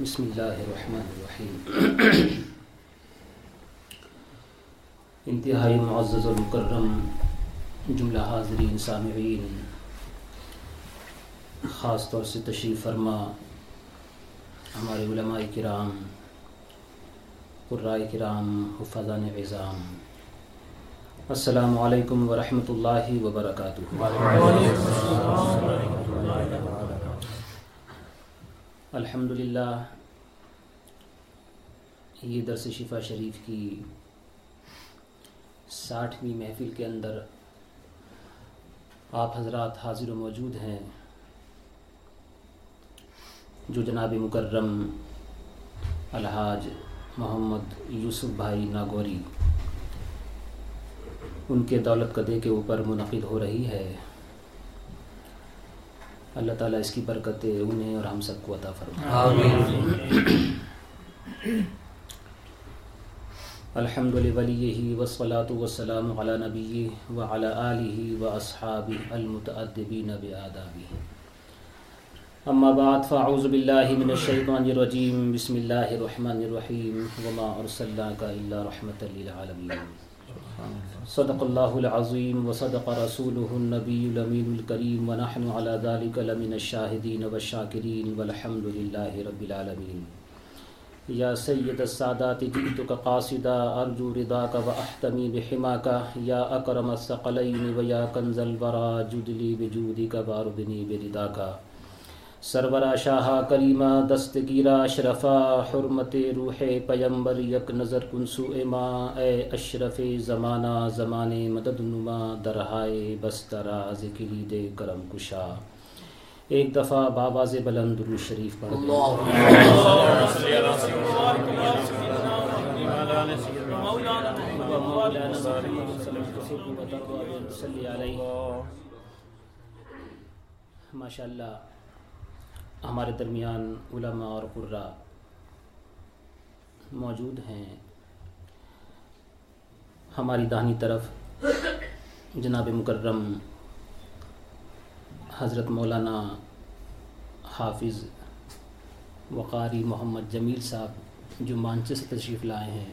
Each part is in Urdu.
بسم اللہ الرحمن الرحیم۔ انتہائی معزز و مکرم جملہ حاضرین سامعین، خاص طور سے تشریف فرما ہمارے علماء کرام قرائے کرام حفاظان عظام۔ السلام علیکم ورحمۃ اللہ وبرکاتہ۔ الحمد للہ، یہ درس شفا شریف کی ساٹھویں محفل کے اندر آپ حضرات حاضر و موجود ہیں، جو جناب مکرم الحاج محمد یوسف بھائی ناگوری، ان کے دولت قدے کے اوپر منعقد ہو رہی ہے۔ اللہ تعالیٰ اس کی برکتیں انہیں اور ہم سب کو عطا فرمائے۔ الحمد لولیہ وسلاۃ وسلام علی نبی و علی علیہ و اصحاب المتعدبین بآدابی اما بعد فاعوذ باللہ من الشیطان الرجیم بسم اللہ الرحمن الرحیم وما ارسلناک الا رحمتا للعالمین صدق اللہ العظیم و صدق رسوله النبی الامین الکریم ونحن على ذلك لمن الشاہدین والشاکرین والحمد للہ رب العالمین۔ یا سید السادات، جئتک قاصدا، ارجو رضاک و احتمی بحماک۔ یا اکرم الثقلین و یا کنز الورا جدلی بجودک باردنی برداک۔ سرورا شاہ کریمہ دستگیرہ اشرفا حرمت روح پیمبر یک نظر کنسو اما اے اشرف زمانہ زمان مدد نما درہائے بسترا ذکری دے کرم کشا ایک دفعہ باباز بلند رو شریف پڑھ ماشاء اللہ ہمارے درمیان علماء اور قرا موجود ہیں۔ ہماری دہنی طرف جناب مکرم حضرت مولانا حافظ وقاری محمد جمیل صاحب جو مانچے سے تشریف لائے ہیں۔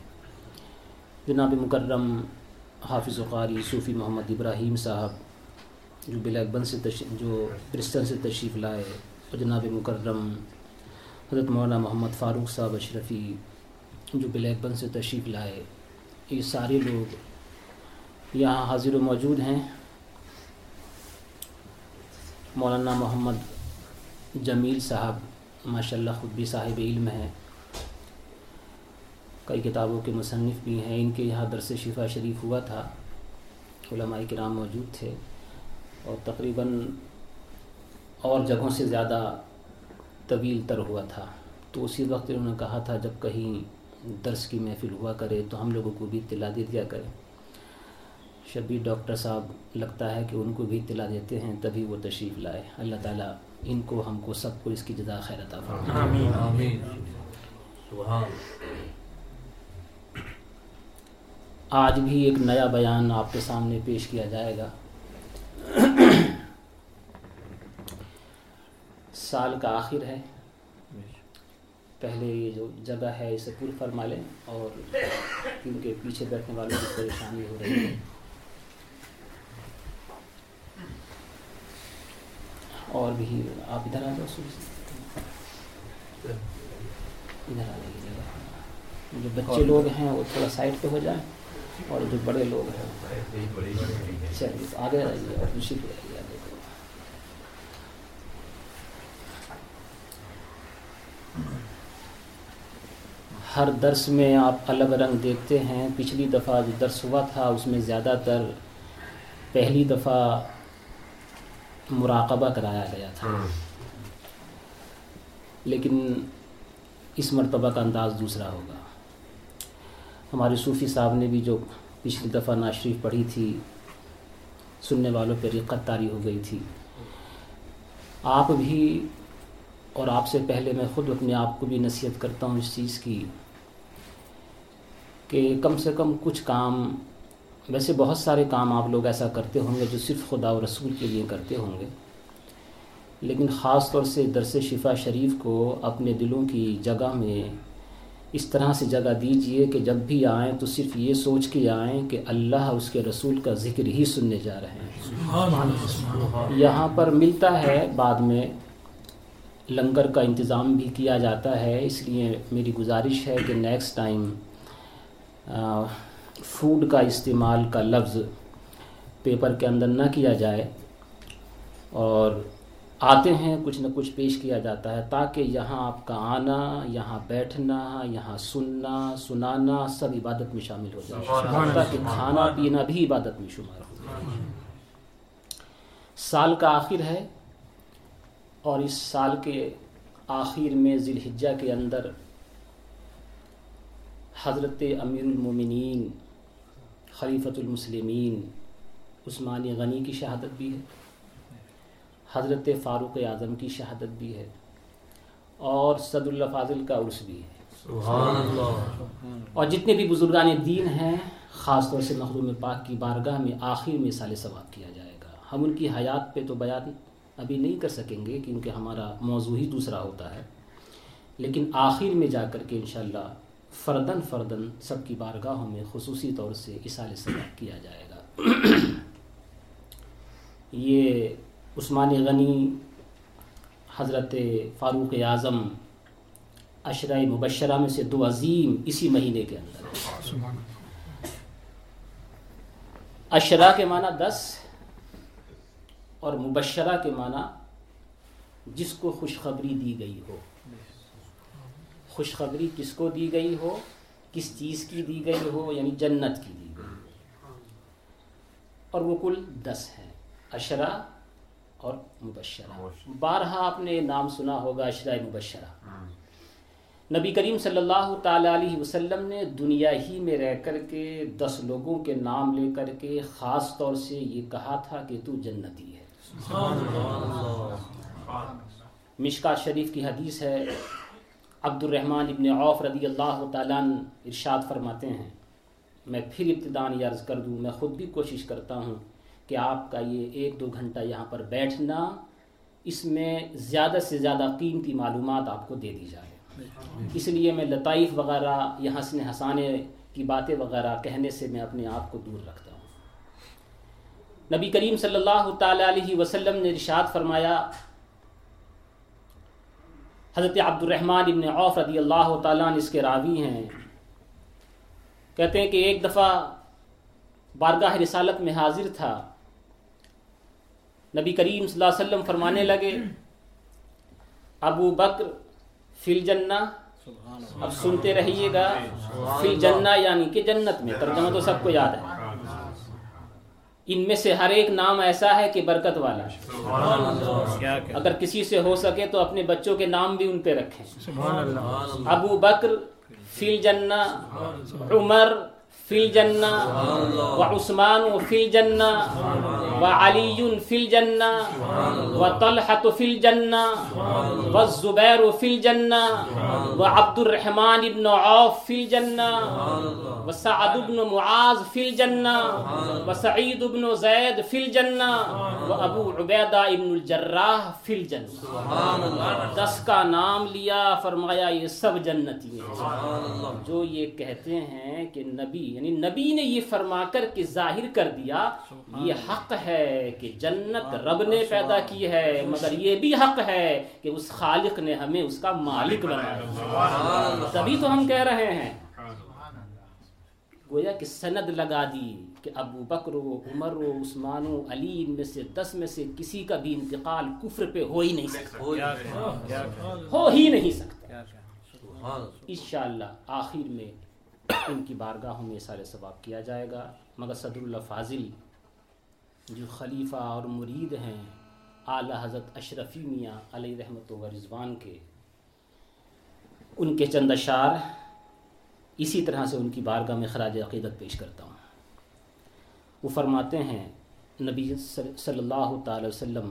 جناب مکرم حافظ وقاری صوفی محمد ابراہیم صاحب جو بلیک بن سے تشریف جو برسٹن سے تشریف لائے۔ جناب مکرم، حضرت مولانا محمد فاروق صاحب اشرفی، جو بلیک بن سے تشریف لائے، یہ سارے لوگ یہاں حاضر و موجود ہیں۔ مولانا محمد جمیل صاحب ماشاء اللہ خود بھی صاحب علم ہیں، کئی کتابوں کے مصنف بھی ہیں۔ ان کے یہاں درس شفا شریف ہوا تھا، علماء کرام موجود تھے اور تقریباً اور جگہوں سے زیادہ طویل تر ہوا تھا۔ تو اسی وقت انہوں نے کہا تھا جب کہیں درس کی محفل ہوا کرے تو ہم لوگوں کو بھی اطلاع دے دیا کرے۔ شبیر ڈاکٹر صاحب لگتا ہے کہ ان کو بھی اطلاع دیتے ہیں تبھی وہ تشریف لائے۔ اللہ تعالیٰ ان کو ہم کو سب کو اس کی جزا خیر عطا فرمائے۔ آج بھی ایک نیا بیان آپ کے سامنے پیش کیا جائے گا۔ سال کا آخر ہے۔ پہلے یہ جو جگہ ہے اسے پور فرما لیں اور کیونکہ پیچھے بیٹھنے والوں کی پریشانی ہو رہی ہے۔ اور بھی آپ ادھر آ جاؤ ادھر آ جائیے جگہ۔ جو بچے لوگ ہیں وہ تھوڑا سائڈ پہ ہو جائیں اور جو بڑے لوگ ہیں۔ چلیے آگے رہیے اور خوشی پہ رہیے ہر درس میں آپ الگ رنگ دیکھتے ہیں۔ پچھلی دفعہ جو درس ہوا تھا اس میں زیادہ تر پہلی دفعہ مراقبہ کرایا گیا تھا۔ لیکن اس مرتبہ کا انداز دوسرا ہوگا۔ ہمارے صوفی صاحب نے بھی جو پچھلی دفعہ ناشریف پڑھی تھی سننے والوں پہ رقت تاری ہو گئی تھی۔ آپ بھی اور آپ سے پہلے میں خود اپنے آپ کو بھی نصیحت کرتا ہوں اس چیز کی۔ کہ کم سے کم کچھ کام ویسے بہت سارے کام آپ لوگ ایسا کرتے ہوں گے جو صرف خدا و رسول کے لیے کرتے ہوں گے۔ لیکن خاص طور سے درس شفا شریف کو اپنے دلوں کی جگہ میں اس طرح سے جگہ دیجیے کہ جب بھی آئیں تو صرف یہ سوچ کے آئیں کہ اللہ اس کے رسول کا ذکر ہی سننے جا رہے ہیں۔ یہاں پر ملتا ہے بعد میں لنگر کا انتظام بھی کیا جاتا ہے اس لیے میری گزارش ہے کہ نیکسٹ ٹائم فوڈ کا استعمال کا لفظ پیپر کے اندر نہ کیا جائے اور آتے ہیں کچھ نہ کچھ پیش کیا جاتا ہے تاکہ یہاں آپ کا آنا یہاں بیٹھنا یہاں سننا سنانا سب عبادت میں شامل ہو جائے۔ تاکہ کھانا پینا بھی عبادت میں شمار ہو جائے۔ سال کا آخر ہے اور اس سال کے آخر میں ذی الحجہ کے اندر حضرت امیر المومنین خلیفۃ المسلمین عثمانی غنی کی شہادت بھی ہے حضرت فاروق اعظم کی شہادت بھی ہے اور صد اللہ فاضل کا عرس بھی ہے۔ اور جتنے بھی بزرگان دین ہیں خاص طور سے محروم پاک کی بارگاہ میں آخر میں سال ثواب کیا جائے گا۔ ہم ان کی حیات پہ تو بیان ابھی نہیں کر سکیں گے کیونکہ ہمارا موضوع ہی دوسرا ہوتا ہے۔ لیکن آخر میں جا کر کے انشاءاللہ فردن فردن سب کی بارگاہوں میں خصوصی طور سے اصال ثواب کیا جائے گا۔ یہ عثمان غنی، حضرت فاروق اعظم، اشرۂ مبشرہ میں سے دو عظیم اسی مہینے کے اندر اشرا کے معنی دس اور مبشرہ کے معنی جس کو خوشخبری دی گئی ہو۔ خوشخبری کس کو دی گئی ہو؟ کس چیز کی دی گئی ہو؟ یعنی جنت کی دی گئی اور وہ کل دس ہیں اشرا اور مبشرہ۔ بارہا آپ نے نام سنا ہوگا اشرا مبشرہ۔ نبی کریم صلی اللہ تعالی علیہ وسلم نے دنیا ہی میں رہ کر کے دس لوگوں کے نام لے کر کے خاص طور سے یہ کہا تھا کہ تو جنتی ہے۔ مشکا شریف کی حدیث ہے عبد الرحمن ابن عوف رضی اللہ تعالیٰ ارشاد فرماتے ہیں، میں پھر ابتدان عرض کر دوں، میں خود بھی کوشش کرتا ہوں کہ آپ کا یہ ایک دو گھنٹہ یہاں پر بیٹھنا اس میں زیادہ سے زیادہ قیمتی معلومات آپ کو دے دی جائے۔ اس لیے میں لطائف وغیرہ یا ہنسنے ہنسانے کی باتیں وغیرہ کہنے سے میں اپنے آپ کو دور رکھتا ہوں۔ نبی کریم صلی اللہ تعالی علیہ وسلم نے ارشاد فرمایا حضرت عبد الرحمن ابن عوف رضی اللہ تعالیٰ اس کے راوی ہیں۔ کہتے ہیں کہ ایک دفعہ بارگاہ رسالت میں حاضر تھا۔ نبی کریم صلی اللہ علیہ وسلم فرمانے لگے، ابو بکر فل جنا اب سنتے رہیے گا فل جنا یعنی کہ جنت میں، ترجمہ تو سب کو یاد ہے۔ ان میں سے ہر ایک نام ایسا ہے کہ برکت والا اگر کسی سے ہو سکے تو اپنے بچوں کے نام بھی ان پہ رکھیں۔ ابو بکر فل جنا عمر فی الجنہ و عثمان فی الجنہ و علی فی الجنہ و طلحت فی الجنہ و زبیر فی الجنہ و عبد الرحمن ابن عوف فی الجنہ و سعد ابن معاذ فی الجنہ و سعید ابن زید فی الجنہ و ابو عبیدہ ابن الجراح فی الجنہ. دس کا نام لیا فرمایا یہ سب جنتی ہیں۔ جو یہ کہتے ہیں کہ نبی یعنی نبی نے یہ فرما کر کے ظاہر کر دیا یہ حق ہے کہ جنت رب نے پیدا کی ہے مگر یہ بھی حق ہے کہ اس خالق نے ہمیں اس کا مالک بنایا۔ تبھی تو ہم کہہ رہے ہیں۔ گویا کہ سند لگا دی کہ ابو بکر و عمر و عثمان و علی ان میں سے دس میں سے کسی کا بھی انتقال کفر پہ ہو ہی نہیں سکتا۔ ہو ہی نہیں سکتا۔ انشاءاللہ آخر میں ان کی بارگاہوں میں سارے ثواب کیا جائے گا۔ مگر صدر اللہ فاضل جو خلیفہ اور مرید ہیں، اعلیٰ حضرت اشرفی میاں علیہ رحمت و رضوان کے، ان کے چند اشعار اسی طرح سے ان کی بارگاہ میں خراج عقیدت پیش کرتا ہوں۔ وہ فرماتے ہیں، نبی صلی اللہ تعالی وسلم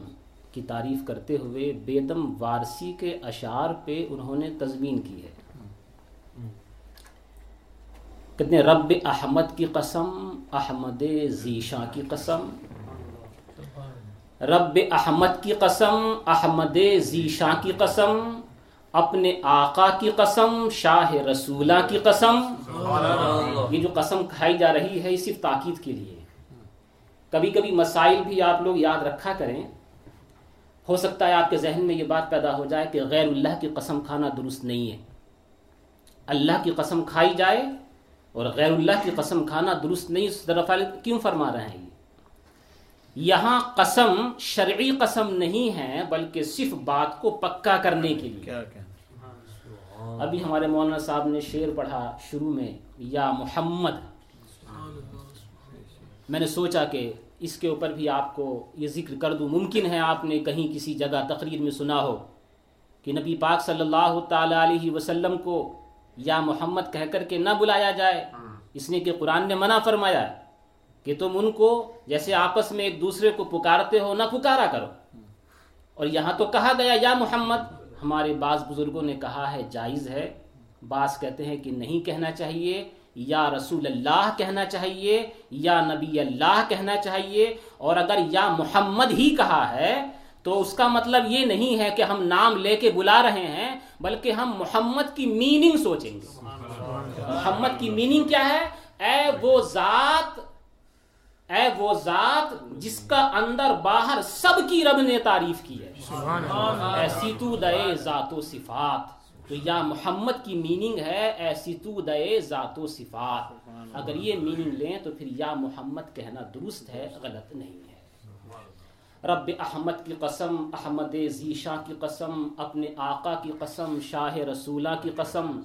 کی تعریف کرتے ہوئے بیدم وارسی کے اشعار پہ انہوں نے تضمین کی ہے۔ کتنے رب احمد کی قسم احمد ذیشاں کی قسم۔ رب احمد کی قسم احمد ذیشاں کی قسم۔ اپنے آقا کی قسم شاہ رسولہ کی قسم۔ یہ جو قسم کھائی جا رہی ہے یہ صرف تاکید کے لیے۔ کبھی کبھی مسائل بھی آپ لوگ یاد رکھا کریں۔ ہو سکتا ہے آپ کے ذہن میں یہ بات پیدا ہو جائے کہ غیر اللہ کی قسم کھانا درست نہیں ہے۔ اللہ کی قسم کھائی جائے اور غیر اللہ کی قسم کھانا درست نہیں اس طرف کیوں فرما رہے ہیں؟ یہاں قسم شرعی قسم نہیں ہے بلکہ صرف بات کو پکا کرنے کے لیے۔ ابھی ہمارے مولانا صاحب نے شعر پڑھا شروع میں یا محمد۔ میں نے سوچا کہ اس کے اوپر بھی آپ کو یہ ذکر کر دوں۔ ممکن ہے آپ نے کہیں کسی جگہ تقریر میں سنا ہو کہ نبی پاک صلی اللہ تعالی علیہ وسلم کو یا محمد کہہ کر کے نہ بلایا جائے۔ اس نے کہ قرآن نے منع فرمایا کہ تم ان کو جیسے آپس میں ایک دوسرے کو پکارتے ہو نہ پکارا کرو۔ اور یہاں تو کہا گیا یا محمد ہمارے بعض بزرگوں نے کہا ہے جائز ہے۔ بعض کہتے ہیں کہ نہیں کہنا چاہیے یا رسول اللہ کہنا چاہیے یا نبی اللہ کہنا چاہیے۔ اور اگر یا محمد ہی کہا ہے تو اس کا مطلب یہ نہیں ہے کہ ہم نام لے کے بلا رہے ہیں، بلکہ ہم محمد کی میننگ سوچیں گے۔ محمد کی میننگ کیا ہے؟ اے وہ ذات، اے وہ ذات جس کا اندر باہر سب کی رب نے تعریف کی ہے۔ ایسی تو دے ذات و صفات۔ تو یا محمد کی میننگ ہے ایسی تو دے ذات و صفات۔ اگر یہ میننگ لیں تو پھر یا محمد کہنا درست ہے، غلط نہیں ہے۔ رب احمد کی قسم احمد ذیشا کی قسم اپنے آقا کی قسم شاہ رسولہ کی قسم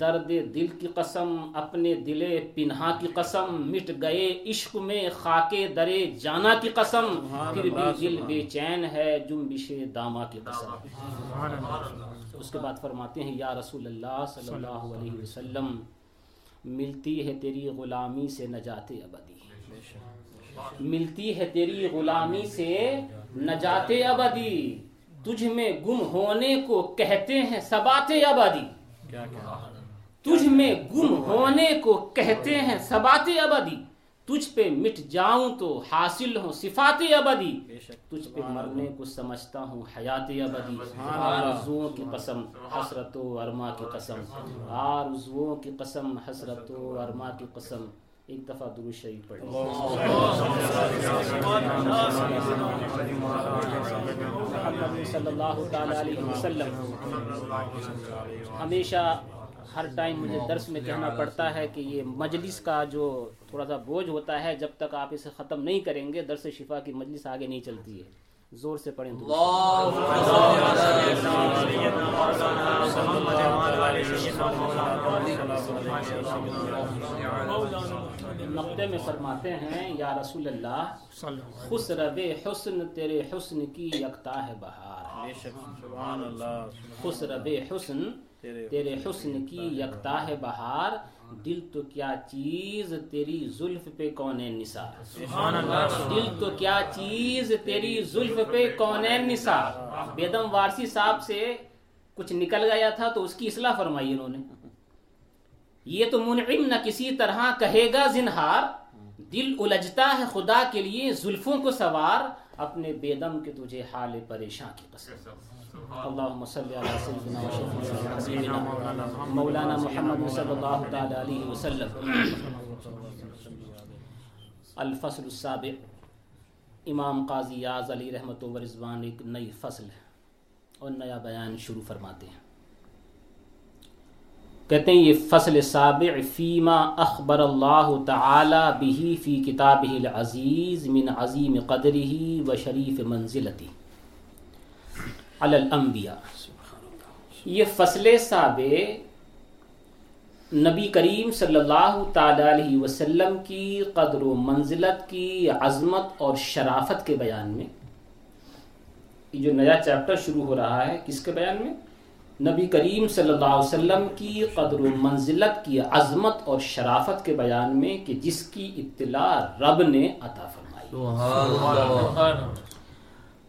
درد دل کی قسم اپنے دل پنہا کی قسم مٹ گئے عشق میں خاکے درے جانا کی قسم پھر بھی دل بے چین ہے جنبش داما کی قسم۔ اس کے بعد فرماتے ہیں یا رسول اللہ صلی اللہ علیہ وسلم۔ ملتی ہے تیری غلامی سے نجات ابدی۔ ملتی ہے تیری غلامی سے نجات ابدی۔ تجھ میں گم ہونے کو کہتے ہیں سبات ابدی۔ تجھ میں گم ہونے کو کہتے ہیں سبات ابدی۔ تجھ پہ مٹ جاؤں تو حاصل ہوں صفات ابدی۔ تجھ پہ مرنے کو سمجھتا ہوں حیات ابدی۔ آرزوؤں کی قسم حسرت و ارما کی قسم۔ آرزوؤں کی قسم حسرت و ارما کی قسم۔ ایک دفعہ درود شریف پڑھیں صلی اللہ تعالی علیہ وسلم۔ ہمیشہ ہر ٹائم مجھے درس میں کہنا پڑتا ہے کہ یہ مجلس کا جو تھوڑا سا بوجھ ہوتا ہے جب تک آپ اسے ختم نہیں کریں گے درس شفا کی مجلس آگے نہیں چلتی ہے۔ زور سے پڑھیں نقطے میں فرماتے ہیں یا رسول اللہ رب حسن تیرے حسن کی یکتا ہے بہار۔ خوش رب حسن تیرے حسن کی یکتا ہے بہار۔ دل تو کیا چیز تیری زلف پہ کون نثار؟ دل تو کیا چیز تیری زلف پہ کون نثار؟ بیدم وارسی صاحب سے کچھ نکل گیا تھا تو اس کی اصلاح فرمائی انہوں نے۔ یہ تو منعم نہ کسی طرح کہے گا زنہار دل الجھتا ہے خدا کے لیے زلفوں کو سوار اپنے بیدم کے تجھے حال پریشان کی قسم۔ اللهم صل على سيدنا وشفيعنا مولانا محمد صلی اللہ تعالی علیہ وسلم. الفصل السابع. امام قاضی یاز علی رحمت و رضوان ایک نئی فصل اور نیا بیان شروع فرماتے ہیں۔ کہتے ہیں یہ فصل سابع فیما اخبر اللہ تعالی به فی کتابه العزیز من عظیم قدره و شریف منزلتی الانبیاء. یہ فصل صاب نبی کریم صلی اللہ تعالی علیہ وسلم کی قدر و منزلت کی عظمت اور شرافت کے بیان میں یہ جو نیا چیپٹر شروع ہو رہا ہے کس کے بیان میں؟ نبی کریم صلی اللہ علیہ وسلم کی قدر و منزلت کی عظمت اور شرافت کے بیان میں کہ جس کی اطلاع رب نے عطا فرمائی۔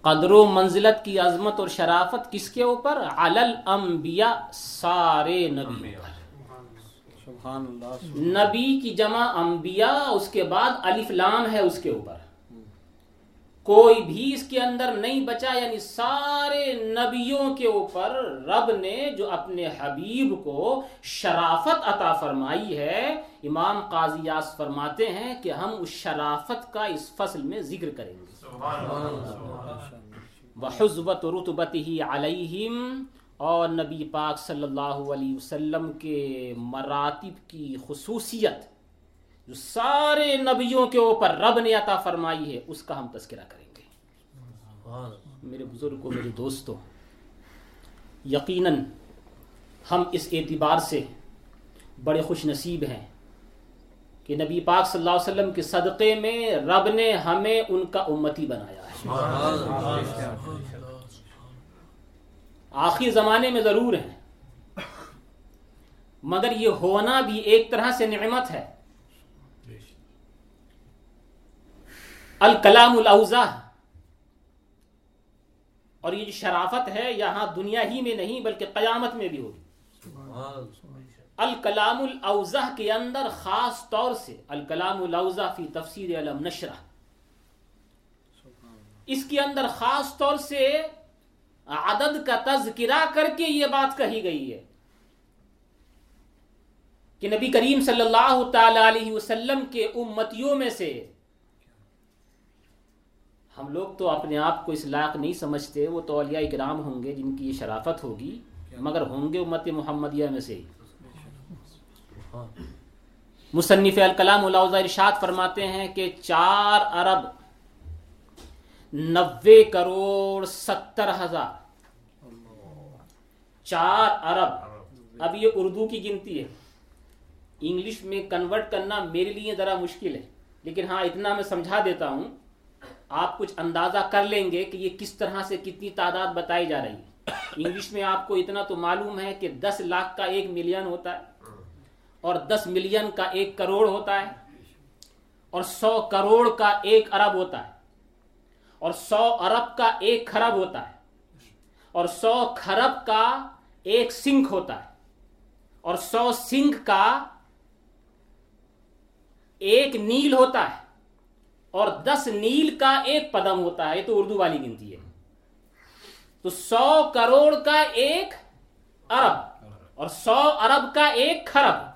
قدر و منزلت کی عظمت اور شرافت کس کے اوپر؟ علل انبیاء سارے نبی۔ نبی کی جمع انبیاء اس کے بعد الف لام ہے اس کے اوپر۔ کوئی بھی اس کے اندر نہیں بچا یعنی سارے نبیوں کے اوپر رب نے جو اپنے حبیب کو شرافت عطا فرمائی ہے امام قاضی یاس فرماتے ہیں کہ ہم اس شرافت کا اس فصل میں ذکر کریں گے۔ وحزبت رتبت ہی علیہم، اور نبی پاک صلی اللہ علیہ وسلم کے مراتب کی خصوصیت جو سارے نبیوں کے اوپر رب نے عطا فرمائی ہے، اس کا ہم تذکرہ کریں گے۔ میرے بزرگوں، میرے دوستوں، یقیناً ہم اس اعتبار سے بڑے خوش نصیب ہیں۔ کہ نبی پاک صلی اللہ علیہ وسلم کے صدقے میں رب نے ہمیں ان کا امتی بنایا ہے۔ آخری زمانے میں ضرور ہیں۔ مگر یہ ہونا بھی ایک طرح سے نعمت ہے۔ الکلام الاوزا اور یہ جو شرافت ہے یہاں دنیا ہی میں نہیں بلکہ قیامت میں بھی ہوگی۔ الکلام الاوزہ کے اندر خاص طور سے الکلام الاوزہ فی تفسیر علم نشرہ۔ اس کے اندر خاص طور سے عدد کا تذکرہ کر کے یہ بات کہی گئی ہے کہ نبی کریم صلی اللہ تعالی علیہ وسلم کے امتیوں میں سے ہم لوگ تو اپنے آپ کو اس لائق نہیں سمجھتے وہ تو اولیاء اکرام ہوں گے جن کی یہ شرافت ہوگی مگر ہوں گے امت محمدیہ میں سے ہاں۔ مصنف الکلام اللہ ارشاد فرماتے ہیں کہ چار ارب نوے کروڑ ستر ہزار۔ چار ارب۔ اب یہ اردو کی گنتی ہے۔ انگلش میں کنورٹ کرنا میرے لیے ذرا مشکل ہے۔ لیکن ہاں اتنا میں سمجھا دیتا ہوں۔ آپ کچھ اندازہ کر لیں گے کہ یہ کس طرح سے کتنی تعداد بتائی جا رہی ہے۔ انگلش میں آپ کو اتنا تو معلوم ہے کہ دس لاکھ کا ایک ملین ہوتا ہے۔ اور دس ملین کا ایک کروڑ ہوتا ہے اور سو کروڑ کا ایک ارب ہوتا ہے اور سو ارب کا ایک خرب ہوتا ہے اور سو خرب کا ایک سنکھ ہوتا ہے اور سو سنکھ کا ایک نیل ہوتا ہے اور دس نیل کا ایک پدم ہوتا ہے، یہ تو اردو والی گنتی ہے۔ تو سو کروڑ کا ایک ارب اور سو ارب کا ایک خرب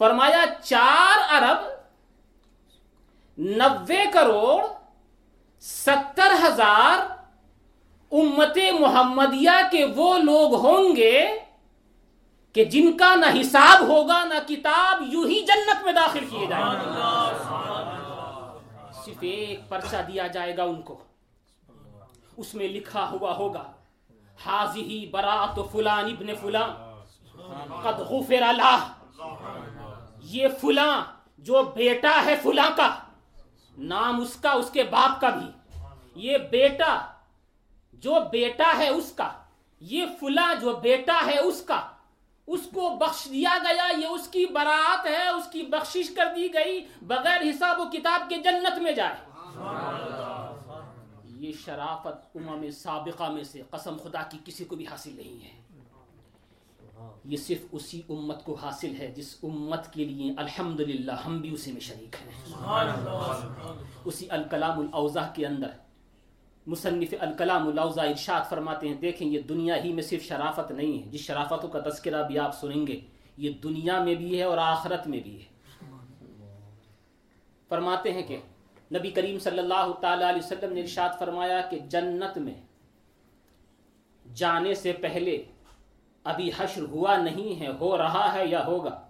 فرمایا، چار ارب نوے کروڑ ستر ہزار امت محمدیہ کے وہ لوگ ہوں گے کہ جن کا نہ حساب ہوگا، نہ کتاب، یوں ہی جنت میں داخل کیے جائیں گے۔ صرف ایک پرچہ دیا جائے گا ان کو۔ اس میں لکھا ہوا ہوگا، حاضی برات فلان ابن فلان، قد غفر اللہ یہ فلاں، جو بیٹا ہے فلاں کا، نام اس کا، اس کے باپ کا بھی۔ یہ بیٹا، جو بیٹا ہے اس کا، یہ فلاں جو بیٹا ہے اس کا، اس کو بخش دیا گیا، یہ اس کی برات ہے، اس کی بخشش کر دی گئی، بغیر حساب و کتاب کے جنت میں جائے۔ یہ شرافت امم سابقہ میں سے قسم خدا کی کسی کو بھی حاصل نہیں ہے۔ یہ صرف اسی امت کو حاصل ہے جس امت کے لیے الحمدللہ ہم بھی اسی میں شریک ہیں۔ اسی الکلام الاوضاح کے اندر مصنف الکلام الاوضاح ارشاد فرماتے ہیں دیکھیں یہ دنیا ہی میں صرف شرافت نہیں ہے۔ جس شرافتوں کا تذکرہ بھی آپ سنیں گے یہ دنیا میں بھی ہے اور آخرت میں بھی ہے۔ فرماتے ہیں کہ نبی کریم صلی اللہ تعالی علیہ وسلم نے ارشاد فرمایا کہ جنت میں جانے سے پہلے ابھی حشر ہوا نہیں ہے ہو رہا ہے یا ہوگا؟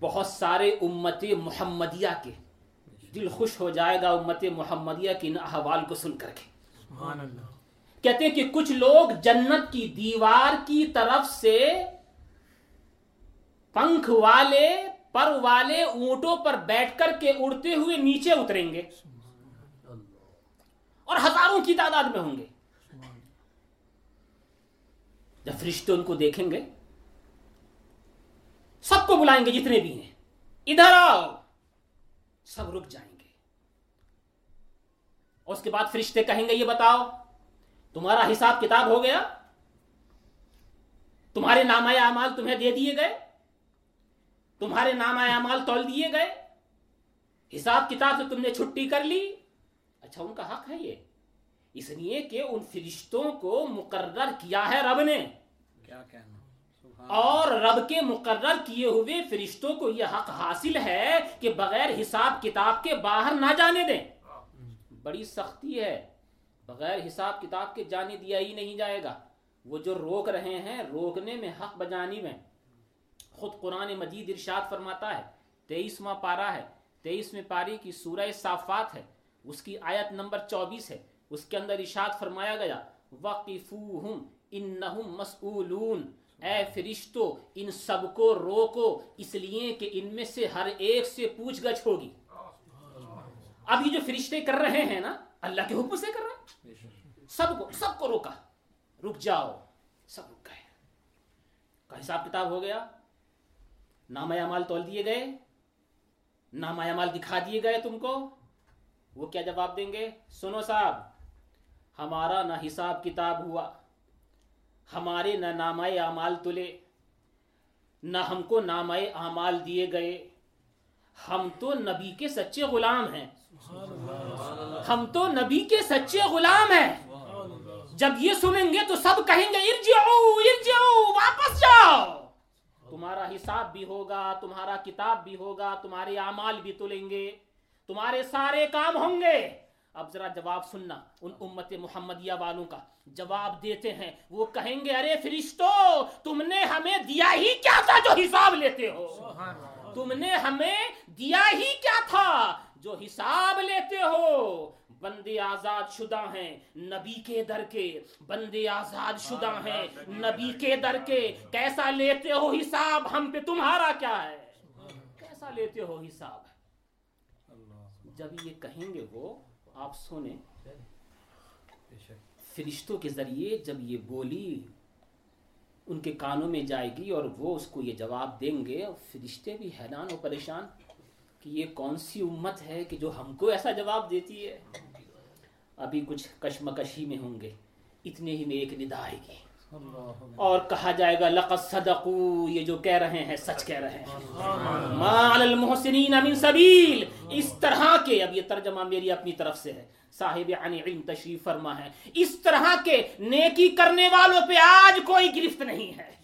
بہت سارے امت محمدیہ کے دل خوش ہو جائے گا امت محمدیہ کی ان احوال کو سن کر کے۔ کہتے ہیں کہ کچھ لوگ جنت کی دیوار کی طرف سے پنکھ والے پر والے اونٹوں پر بیٹھ کر کے اڑتے ہوئے نیچے اتریں گے۔ اور ہزاروں کی تعداد میں ہوں گے۔ جب فرشتے ان کو دیکھیں گے، سب کو بلائیں گے جتنے بھی ہیں۔ ادھر آؤ، سب رک جائیں گے۔ اور اس کے بعد فرشتے کہیں گے، یہ بتاؤ، تمہارا حساب کتاب ہو گیا؟ تمہارے نام اعمال تمہیں دے دیے گئے؟ تمہارے نام اعمال تول دیے گئے؟ حساب کتاب سے تم نے چھٹی کر لی؟ اچھا ان کا حق ہے یہ۔ اس لیے کہ ان فرشتوں کو مقرر کیا ہے رب نے۔ کیا کہنا؟ اور رب کے مقرر کیے ہوئے فرشتوں کو یہ حق حاصل ہے کہ بغیر حساب کتاب کے باہر نہ جانے دیں۔ بڑی سختی ہے۔ بغیر حساب کتاب کے جانے دیا ہی نہیں جائے گا۔ وہ جو روک رہے ہیں روکنے میں حق بجانی میں۔ خود قرآن مجید ارشاد فرماتا ہے تیئیسواں پارا ہے۔ تیئیسویں پاری کی سورہ صافات ہے۔ اس کی آیت نمبر چوبیس ہے۔ اس کے اندر ارشاد فرمایا گیا وقفوہم انہم مسئولون اے فرشتو، ان سب کو روکو، اس لیے کہ ان میں سے ہر ایک سے پوچھ گچھ ہوگی۔ اب یہ جو فرشتے کر رہے ہیں نا، اللہ کے حکم سے کر رہے ہیں۔ سب کو سب کو روکا۔ رک جاؤ۔ سب رک گئے۔ کا حساب کتاب ہو گیا۔ نامہ اعمال تول دیے گئے۔ نامہ اعمال دکھا دیے گئے تم کو۔ وہ کیا جواب دیں گے؟ سنو صاحب۔ ہمارا نہ حساب کتاب ہوا۔ ہمارے نہ نامہ اعمال تلے۔ نہ ہم کو نامہ اعمال دیے گئے۔ ہم تو نبی کے سچے غلام ہیں۔ ہم تو نبی کے سچے غلام ہیں۔ جب یہ سنیں گے تو سب کہیں گے، ارجعو ارجعو، واپس جاؤ۔ تمہارا حساب بھی ہوگا، تمہارا کتاب بھی ہوگا، تمہارے اعمال بھی تلیں گے، تمہارے سارے کام ہوں گے۔ اب ذرا جواب سننا ان امت محمدیہ والوں کا جواب دیتے ہیں۔ وہ کہیں گے ارے فرشتو تم نے ہمیں دیا ہی کیا تھا جو حساب لیتے ہو؟ تم نے ہمیں دیا ہی کیا تھا جو حساب لیتے ہو؟ بندے آزاد شدہ ہیں نبی کے در کے۔ بندے آزاد شدہ ہیں نبی کے در کے۔ کیسا لیتے ہو حساب؟ ہم پہ تمہارا کیا ہے؟ کیسا لیتے ہو حساب؟ جب یہ کہیں گے وہ آپ سنیں۔ فرشتوں کے ذریعے جب یہ بولی ان کے کانوں میں جائے گی اور وہ اس کو یہ جواب دیں گے اور فرشتے بھی حیران و پریشان کہ یہ کون سی امت ہے کہ جو ہم کو ایسا جواب دیتی ہے؟ ابھی کچھ کشمکشی میں ہوں گے۔ اتنے ہی میں ایک ندا آئے گی۔ اور کہا جائے گا، لقد صدقو، یہ جو کہہ رہے ہیں، سچ کہہ رہے ہیں۔ ما علی المحسنین من سبیل، اس طرح کے، اب یہ ترجمہ میری اپنی طرف سے ہے۔ صاحب عن علم تشریف فرما ہے۔ اس طرح کے نیکی کرنے والوں پہ آج کوئی گرفت نہیں ہے۔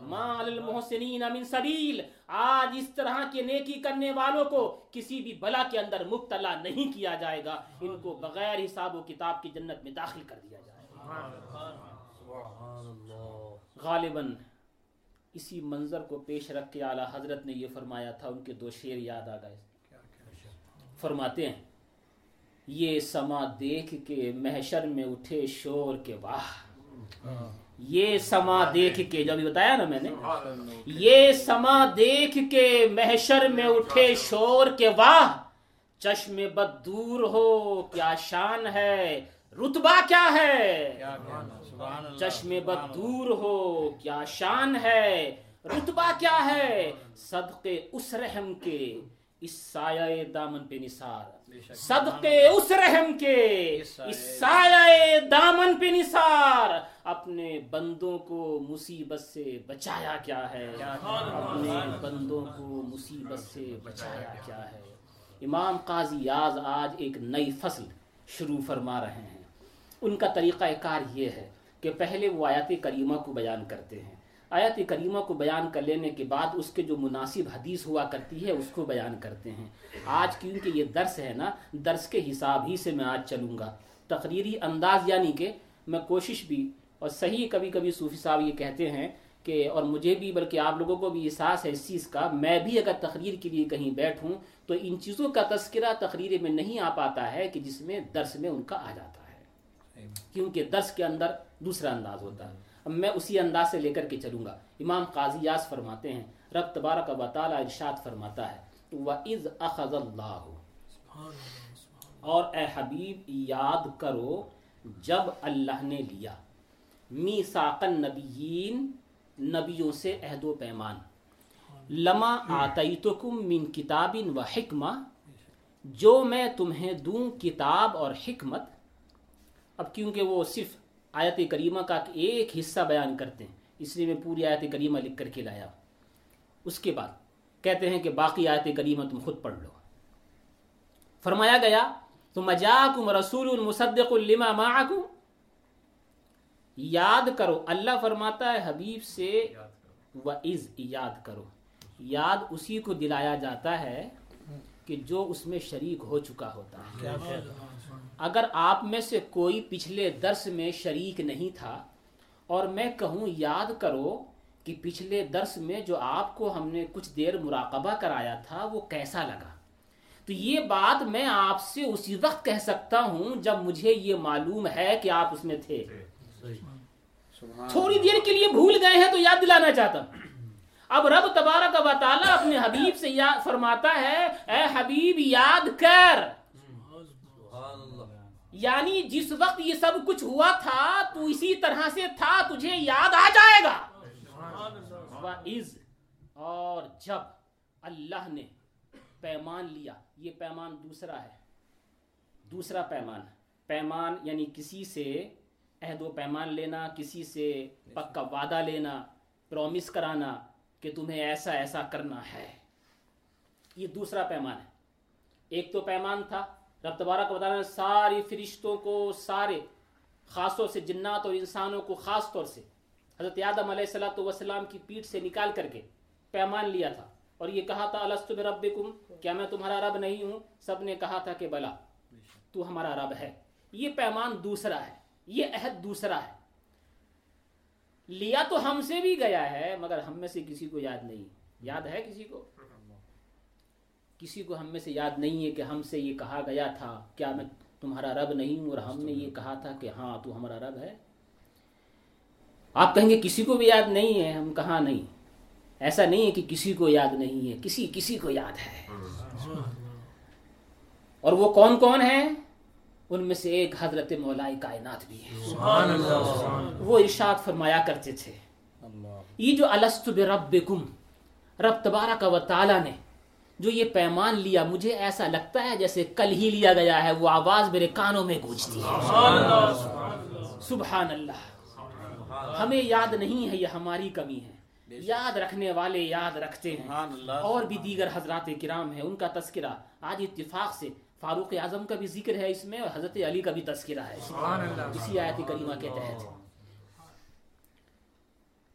ما علی المحسنین من سبیل، آج اس طرح کے نیکی کرنے والوں کو کسی بھی بلا کے اندر مبتلا نہیں کیا جائے گا۔ ان کو بغیر حساب و کتاب کی جنت میں داخل کر دیا جائے گا۔ غالباً اسی منظر کو پیش رکھ کے اعلیٰ حضرت نے یہ فرمایا تھا ان کے دو شعر یاد آ گئے۔ فرماتے ہیں یہ سما دیکھ کے محشر میں اٹھے شور کے واہ۔ یہ سما دیکھ کے جو ابھی بتایا نا میں نے یہ سما دیکھ کے محشر میں اٹھے شور کے واہ۔ چشم بد دور ہو کیا شان ہے۔ رتبہ کیا ہے؟ چشم بد دور ہو کیا شان ہے؟ رتبہ کیا ہے؟ صدقے اس رحم کے اس سایہ دامن پہ نثار۔ صدقے اس رحم کے اس سایہ دامن پہ نثار۔ اپنے بندوں کو مصیبت سے بچایا کیا ہے؟ اپنے بندوں کو مصیبت سے بچایا کیا ہے؟ امام قاضی یاز آج ایک نئی فصل شروع فرما رہے ہیں۔ ان کا طریقہ کار یہ ہے کہ پہلے وہ آیات کریمہ کو بیان کرتے ہیں۔ آیات کریمہ کو بیان کر لینے کے بعد اس کے جو مناسب حدیث ہوا کرتی ہے، اس کو بیان کرتے ہیں۔ آج کیونکہ یہ درس ہے نا، درس کے حساب ہی سے میں آج چلوں گا۔ تقریری انداز یعنی کہ میں کوشش بھی اور صحیح کبھی کبھی صوفی صاحب یہ کہتے ہیں کہ اور مجھے بھی بلکہ آپ لوگوں کو بھی احساس ہے اس چیز کا، میں بھی اگر تقریر کے لیے کہیں بیٹھوں تو ان چیزوں کا تذکرہ تقریر میں نہیں آ پاتا ہے کہ جس میں درس میں ان کا آ جاتا ہے۔ کیونکہ درس کے اندر دوسرا انداز ہوتا ہے۔ اب میں اسی انداز سے لے کر کے چلوں گا۔ امام قاضی یاز فرماتے ہیں، رب تبارک و تعالی ارشاد فرماتا ہے وَإِذْ أَخَذَ اللَّهُ اور اے حبیب، یاد کرو، جب اللہ نے لیا۔ میثاق النبیین، نبیوں سے عہد و پیمان۔ لما آتیتکم من کتاب و حکمہ، جو میں تمہیں دوں کتاب اور حکمت اب کیونکہ وہ صرف آیت کریمہ کا ایک حصہ بیان کرتے ہیں، اس لیے میں پوری آیت کریمہ لکھ کر کے لایا۔ اس کے بعد کہتے ہیں کہ باقی آیت کریمہ تم خود پڑھ لو۔ فرمایا گیا تو مجاکم رسول المصدق الما معکم۔ یاد کرو، اللہ فرماتا ہے حبیب سے، و از یاد کرو۔ یاد اسی کو دلایا جاتا ہے کہ جو اس میں شریک ہو چکا ہوتا ہے؟ اگر آپ میں سے کوئی پچھلے درس میں شریک نہیں تھا اور میں کہوں یاد کرو کہ پچھلے درس میں جو آپ کو ہم نے کچھ دیر مراقبہ کرایا تھا وہ کیسا لگا؟ تو یہ بات میں آپ سے اسی وقت کہہ سکتا ہوں جب مجھے یہ معلوم ہے کہ آپ اس میں تھے۔ تھوڑی دیر کے لیے بھول گئے ہیں تو یاد دلانا چاہتا ہوں۔ اب رب تبارک و تعالیٰ اپنے حبیب سے فرماتا ہے اے حبیب یاد کر۔ یعنی جس وقت یہ سب کچھ ہوا تھا تو اسی طرح سے تھا تجھے یاد آ جائے گا۔ اور جب اللہ نے پیمان لیا یہ پیمان دوسرا ہے۔ دوسرا پیمان۔ پیمان یعنی کسی سے عہد و پیمان لینا کسی سے پکا وعدہ لینا پرومس کرانا کہ تمہیں ایسا ایسا کرنا ہے۔ یہ دوسرا پیمان ہے۔ ایک تو پیمان تھا رب تبارک و تعالیٰ نے ساری فرشتوں کو، سارے خاصوں سے، جنات اور انسانوں کو خاص طور سے حضرت آدم علیہ السلام وسلام کی پیٹ سے نکال کر کے پیمان لیا تھا۔ اور یہ کہا تھا السط رب کیا میں تمہارا رب نہیں ہوں؟ سب نے کہا تھا کہ بلا، تو ہمارا رب ہے۔ یہ پیمان دوسرا ہے، یہ عہد دوسرا ہے۔ لیا تو ہم سے بھی گیا ہے، مگر ہم میں سے کسی کو یاد نہیں۔ یاد ہے کسی کو؟ کسی کو ہم میں سے یاد نہیں ہے کہ ہم سے یہ کہا گیا تھا کیا میں تمہارا رب نہیں ہوں؟ اور ہم نے یہ کہا تھا کہ ہاں تو ہمارا رب ہے۔ آپ کہیں گے کسی کو بھی یاد نہیں ہے؟ ہم کہاں نہیں؟ ایسا نہیں ہے کہ کسی کو یاد نہیں ہے کسی کسی کو یاد ہے۔ اور وہ کون کون ہیں؟ ان میں سے ایک حضرت مولا کائنات بھی ہے وہ ارشاد فرمایا کرتے تھے۔ یہ جو السط رب رب تبارہ کا و تعالیٰ نے جو یہ پیمان لیا مجھے ایسا لگتا ہے جیسے کل ہی لیا گیا ہے وہ آواز میرے کانوں میں گونجتی ہے۔ سبحان اللہ ہمیں یاد نہیں ہے یہ ہماری کمی ہے۔ یاد رکھنے والے یاد رکھتے ہیں۔ اور بھی دیگر حضرات کرام ہیں ان کا تذکرہ آج اتفاق سے فاروق اعظم کا بھی ذکر ہے اس میں اور حضرت علی کا بھی تذکرہ ہے۔ اسی آیت کریمہ کے تحت۔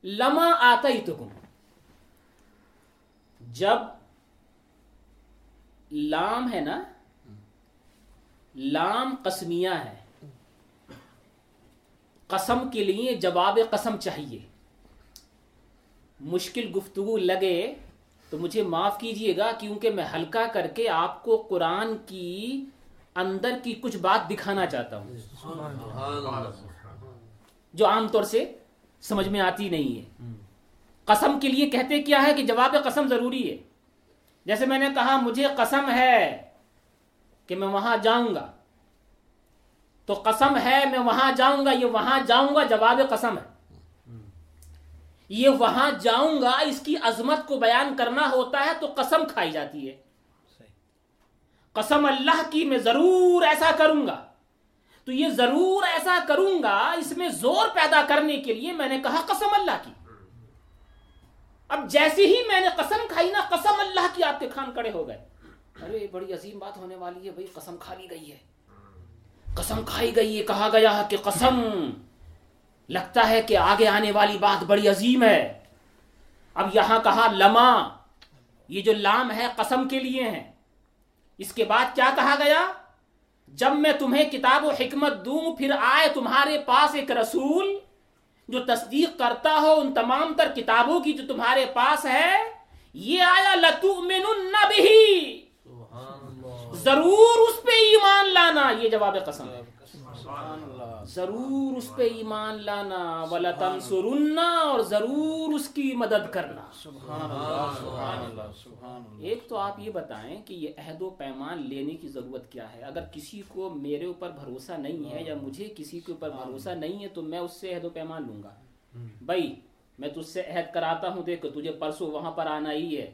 لما آتا ہی تو جب لام ہے نا؟ لام قسمیہ ہے۔ قسم کے لیے جواب قسم چاہیے۔ مشکل گفتگو لگے تو مجھے معاف کیجیے گا کیونکہ میں ہلکا کر کے آپ کو قرآن کی اندر کی کچھ بات دکھانا چاہتا ہوں۔ جو عام طور سے سمجھ میں آتی نہیں ہے۔ قسم کے لیے کہتے کیا ہے کہ جواب قسم ضروری ہے؟ جیسے میں نے کہا مجھے قسم ہے کہ میں وہاں جاؤں گا۔ تو قسم ہے میں وہاں جاؤں گا یہ وہاں جاؤں گا جواب قسم ہے۔ یہ وہاں جاؤں گا اس کی عظمت کو بیان کرنا ہوتا ہے تو قسم کھائی جاتی ہے۔ قسم اللہ کی میں ضرور ایسا کروں گا۔ تو یہ ضرور ایسا کروں گا اس میں زور پیدا کرنے کے لیے میں نے کہا قسم اللہ کی۔ اب جیسے ہی میں نے قسم کھائی نا، قسم اللہ کی آپ کے کھان کڑے ہو گئے۔ ارے، بڑی عظیم بات ہونے والی ہے بھائی، قسم کھا لی گئی ہے۔ قسم کھائی گئی ہے، کہا گیا کہ قسم۔ لگتا ہے کہ آگے آنے والی بات بڑی عظیم ہے۔ اب یہاں کہا لما، یہ جو لام ہے قسم کے لیے ہے اس کے بعد کیا کہا گیا؟ جب میں تمہیں کتاب و حکمت دوں، پھر آئے تمہارے پاس ایک رسول۔ جو تصدیق کرتا ہو ان تمام تر کتابوں کی جو تمہارے پاس ہے یہ آیا لتو بھی ضرور اس پہ ایمان لانا یہ جواب قسم ہے۔ ضرور اس پہ ایمان لانا ولا تنصرنا اور ضرور اس کی مدد کرنا۔ ایک تو آپ یہ بتائیں کہ یہ عہد و پیمان لینے کی ضرورت کیا ہے؟ اگر کسی کو میرے اوپر بھروسہ نہیں ہے یا مجھے کسی کے اوپر بھروسہ نہیں ہے تو میں اس سے عہد و پیمان لوں گا۔ بھائی میں تجھ سے عہد کراتا ہوں دیکھ تجھے پرسوں وہاں پر آنا ہی ہے۔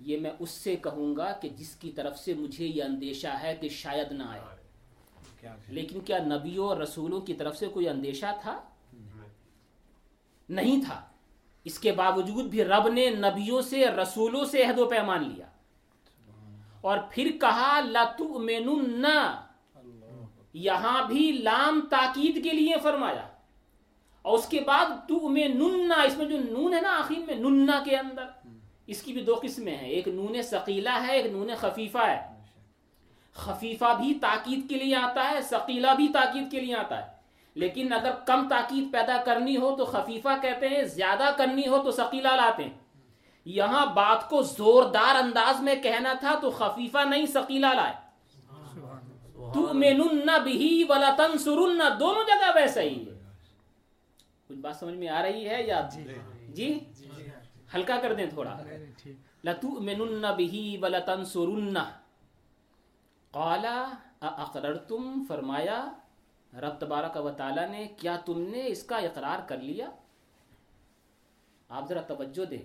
یہ میں اس سے کہوں گا کہ جس کی طرف سے مجھے یہ اندیشہ ہے کہ شاید نہ آئے۔ لیکن کیا نبیوں اور رسولوں کی طرف سے کوئی اندیشہ تھا؟ نہیں تھا۔ اس کے باوجود بھی رب نے نبیوں سے، رسولوں سے عہد و پیمان لیا۔ اور پھر کہا لتو یہاں بھی لام تاکید کے لیے فرمایا۔ اور اس کے بعد تو میں نننا اس میں جو نون ہے نا آخر میں نننا کے اندر۔ اس کی بھی دو قسمیں ہیں۔ ایک نون ثقیلہ ہے، ایک نون خفیفہ ہے۔ خفیفہ بھی تاکید کے لیے آتا ہے ثقیلہ بھی تاکید کے لیے آتا ہے۔ لیکن اگر کم تاکید پیدا کرنی ہو تو خفیفہ کہتے ہیں زیادہ کرنی ہو تو ثقیلہ لاتے ہیں۔ یہاں بات کو زوردار انداز میں کہنا تھا تو خفیفہ نہیں ثقیلہ لائے۔ تُؤْمِنُنَّ بِهِ وَلَا تَنْصُرُنَّ دونوں جگہ ویسا ہی ہے کچھ بات سمجھ میں آ رہی ہے یا؟ جی۔ ہلکا کر دیں تھوڑا۔ لَتُؤْمِنُنَّ بِهِ وَلَا تَنْصُرُنَّ قَالَ فرمایا، رب تبارک و تعالی نے، کیا تم نے اس کا اقرار کر لیا؟ آپ ذرا توجہ دیں۔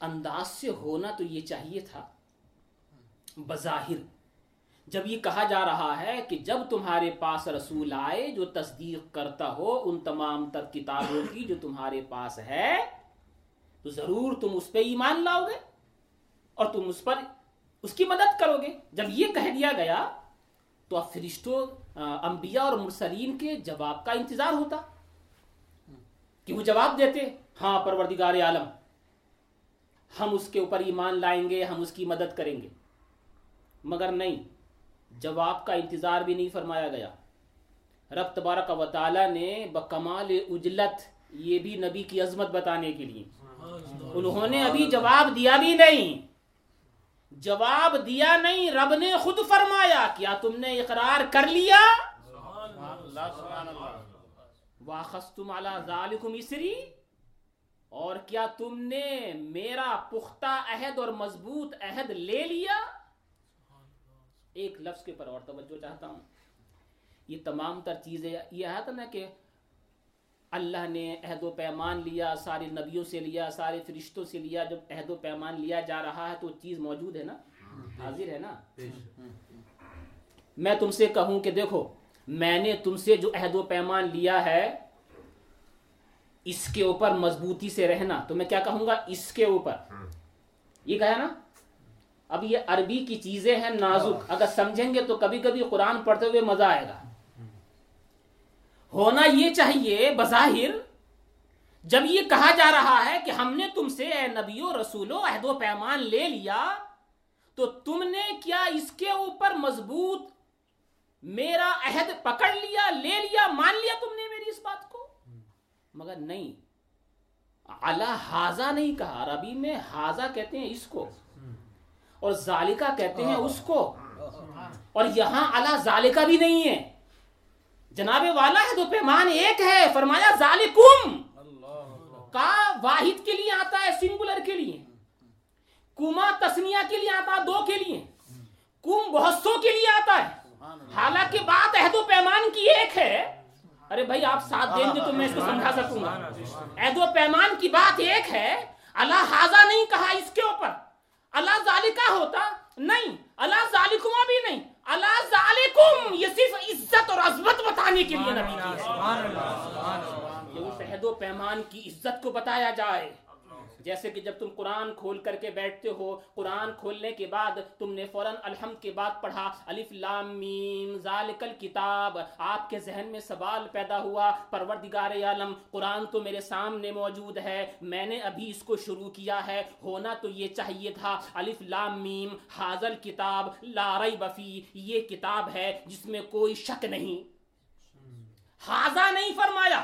انداز سے ہونا تو یہ چاہیے تھا۔ بظاہر، جب یہ کہا جا رہا ہے کہ جب تمہارے پاس رسول آئے جو تصدیق کرتا ہو ان تمام تر کتابوں کی جو تمہارے پاس ہے، تو ضرور تم اس پہ ایمان لاؤ گے اور تم اس پر اس کی مدد کرو گے۔ جب یہ کہہ دیا گیا تو اب فرشتوں انبیاء اور مرسلین کے جواب کا انتظار ہوتا۔ کہ وہ جواب دیتے ہاں پروردگار عالم ہم اس کے اوپر ایمان لائیں گے ہم اس کی مدد کریں گے۔ مگر نہیں جواب کا انتظار بھی نہیں فرمایا گیا۔ رب تبارک و تعالی نے بکمال اجلت یہ بھی نبی کی عظمت بتانے کے لیے۔ انہوں نے ابھی جواب دیا بھی نہیں۔ جواب دیا نہیں رب نے خود فرمایا کیا تم نے اقرار کر لیا؟ واخستم علی ذالکم اسری اور کیا تم نے میرا پختہ عہد اور مضبوط عہد لے لیا؟ ایک لفظ کے پر اور توجہ چاہتا ہوں۔ یہ تمام تر چیزیں یہ تھا نا کہ اللہ نے عہد و پیمان لیا سارے نبیوں سے لیا سارے فرشتوں سے لیا۔ جب عہد و پیمان لیا جا رہا ہے تو چیز موجود ہے نا؟ حاضر ہے نا؟ میں تم سے کہوں کہ دیکھو میں نے تم سے جو عہد و پیمان لیا ہے اس کے اوپر مضبوطی سے رہنا۔ تو میں کیا کہوں گا؟ اس کے اوپر۔ یہ کہا نا؟ اب یہ عربی کی چیزیں ہیں نازک۔ اگر سمجھیں گے تو کبھی کبھی قرآن پڑھتے ہوئے مزہ آئے گا۔ ہونا یہ چاہیے بظاہر جب یہ کہا جا رہا ہے کہ ہم نے تم سے اے نبیو رسولو عہد و پیمان لے لیا تو تم نے کیا اس کے اوپر مضبوط میرا عہد پکڑ لیا لے لیا مان لیا تم نے میری اس بات کو مگر نہیں اللہ حاضہ نہیں کہا عربی میں حاضہ کہتے ہیں اس کو اور ذالکہ کہتے ہیں اس کو اور یہاں اللہ ذالکہ بھی نہیں ہے جناب والا ہے تو پیمان ایک ہے۔ فرمایا ذالکم۔ کا واحد کے لیے آتا ہے سنگولر کے لیے۔ کما تسنیہ کے لیے آتا ہے دو کے لیے۔ کم بہت سو کے لیے آتا ہے۔ حالانکہ بات عہد و پیمان کی ایک ہے۔ ارے بھائی آپ ساتھ دیں گے تو میں اس کو سمجھا سکوں گا۔ عہد و پیمان کی بات ایک ہے۔ اللہ حاضہ نہیں کہا اس کے اوپر۔ اللہ ذالکہ ہوتا نہیں اللہ ذالکما بھی نہیں۔ اللہ یہ صرف عزت اور عظمت بتانے کے لیے نبی۔ کی ہے عہد و پیمان کی عزت کو بتایا جائے۔ جیسے کہ جب تم قرآن کھول کر کے بیٹھتے ہو قرآن کھولنے کے بعد تم نے فوراً الحمد کے بعد پڑھا الف لام میم ذالک الکتاب۔ آپ کے ذہن میں سوال پیدا ہوا پروردگار عالم قرآن تو میرے سامنے موجود ہے میں نے ابھی اس کو شروع کیا ہے ہونا تو یہ چاہیے تھا۔ الف لام میم حاضل کتاب لا ریب فی یہ کتاب ہے جس میں کوئی شک نہیں۔ حاضہ نہیں فرمایا۔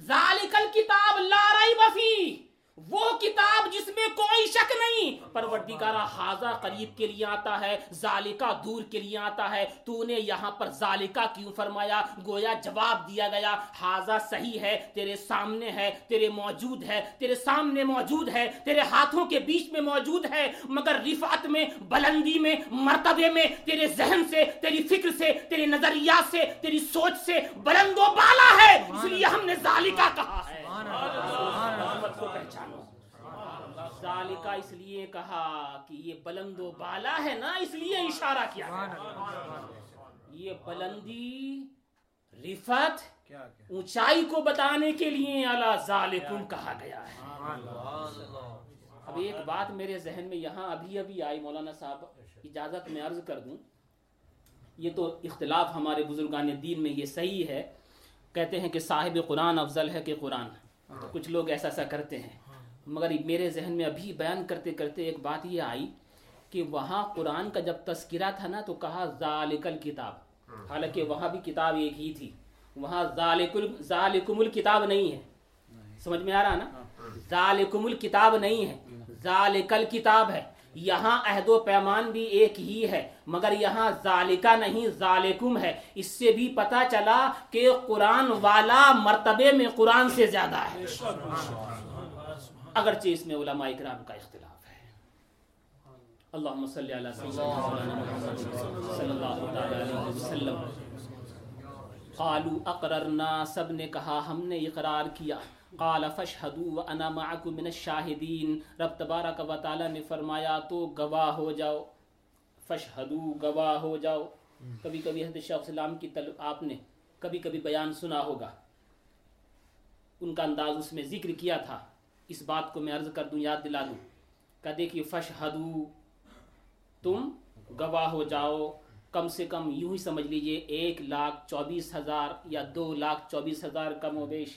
ذالک الکتاب لا ریب فی۔ وہ کتاب جس میں کوئی شک نہیں۔ پروردگارہ حاضہ قریب کے لیے آتا ہے ذالکہ دور کے لیے آتا ہے۔ تو نے یہاں پر ذالکہ کیوں فرمایا؟ گویا جواب دیا گیا حاضہ صحیح ہے تیرے سامنے ہے تیرے موجود ہے تیرے سامنے موجود ہے تیرے ہاتھوں کے بیچ میں موجود ہے مگر رفعت میں بلندی میں مرتبے میں تیرے ذہن سے تیری فکر سے تیرے نظریات سے تیری سوچ سے بلند و بالا ہے۔ اس لیے ہم نے ذالکہ کہا ہے۔ پہچانو ذالکہ اس لیے کہا کہ یہ بلند و بالا ہے نا، اس لیے اشارہ کیا یہ بلندی رفت اونچائی کو بتانے کے لیے اعلی ذالکم کہا گیا ہے۔ اب ایک بات میرے ذہن میں یہاں ابھی ابھی آئی، مولانا صاحب، اجازت میں عرض کر دوں۔ یہ تو اختلاف ہمارے بزرگان دین میں یہ صحیح ہے۔ کہتے ہیں کہ صاحب قرآن افضل ہے کہ قرآن۔ تو کچھ لوگ ایسا ایسا کرتے ہیں۔ مگر میرے ذہن میں ابھی بیان کرتے کرتے ایک بات یہ آئی کہ وہاں قرآن کا جب تذکرہ تھا نا تو کہا ذالک الکتاب حالانکہ وہاں بھی کتاب ایک ہی تھی۔ وہاں ذالک ال- ذالکم الکتاب نہیں ہے۔ سمجھ میں آ رہا نا؟ ذالکم الکتاب نہیں ہے۔ ذالک الکتاب ہے۔ یہاں عہد و پیمان بھی ایک ہی ہے مگر یہاں ذالکہ نہیں ذالکم ہے۔ اس سے بھی پتا چلا کہ قرآن والا مرتبے میں قرآن سے زیادہ ہے۔ اگرچہ اس میں علماء اکرام کا اختلاف ہے۔ اللہم صلی علی سیدنا محمد صلی اللہ علیہ وسلم۔ قالوا اقررنا سب نے کہا، ہم نے اقرار کیا۔ قال فاشهدوا وانا معكم من الشاهدين رب تبارک و تعالی نے فرمایا، تو گواہ ہو جاؤ۔ فاشهدوا گواہ ہو جاؤ۔ کبھی کبھی حضرت شیخ السلام کی طلب آپ نے کبھی کبھی بیان سنا ہوگا۔ ان کا انداز اس میں ذکر کیا تھا۔ اس بات کو میں عرض کر دوں یاد دلا دوں۔ کہ دیکھیے فشہدو تم گواہ ہو جاؤ۔ کم سے کم یوں ہی سمجھ لیجیے ایک لاکھ چوبیس ہزار یا دو لاکھ چوبیس ہزار کم و بیش۔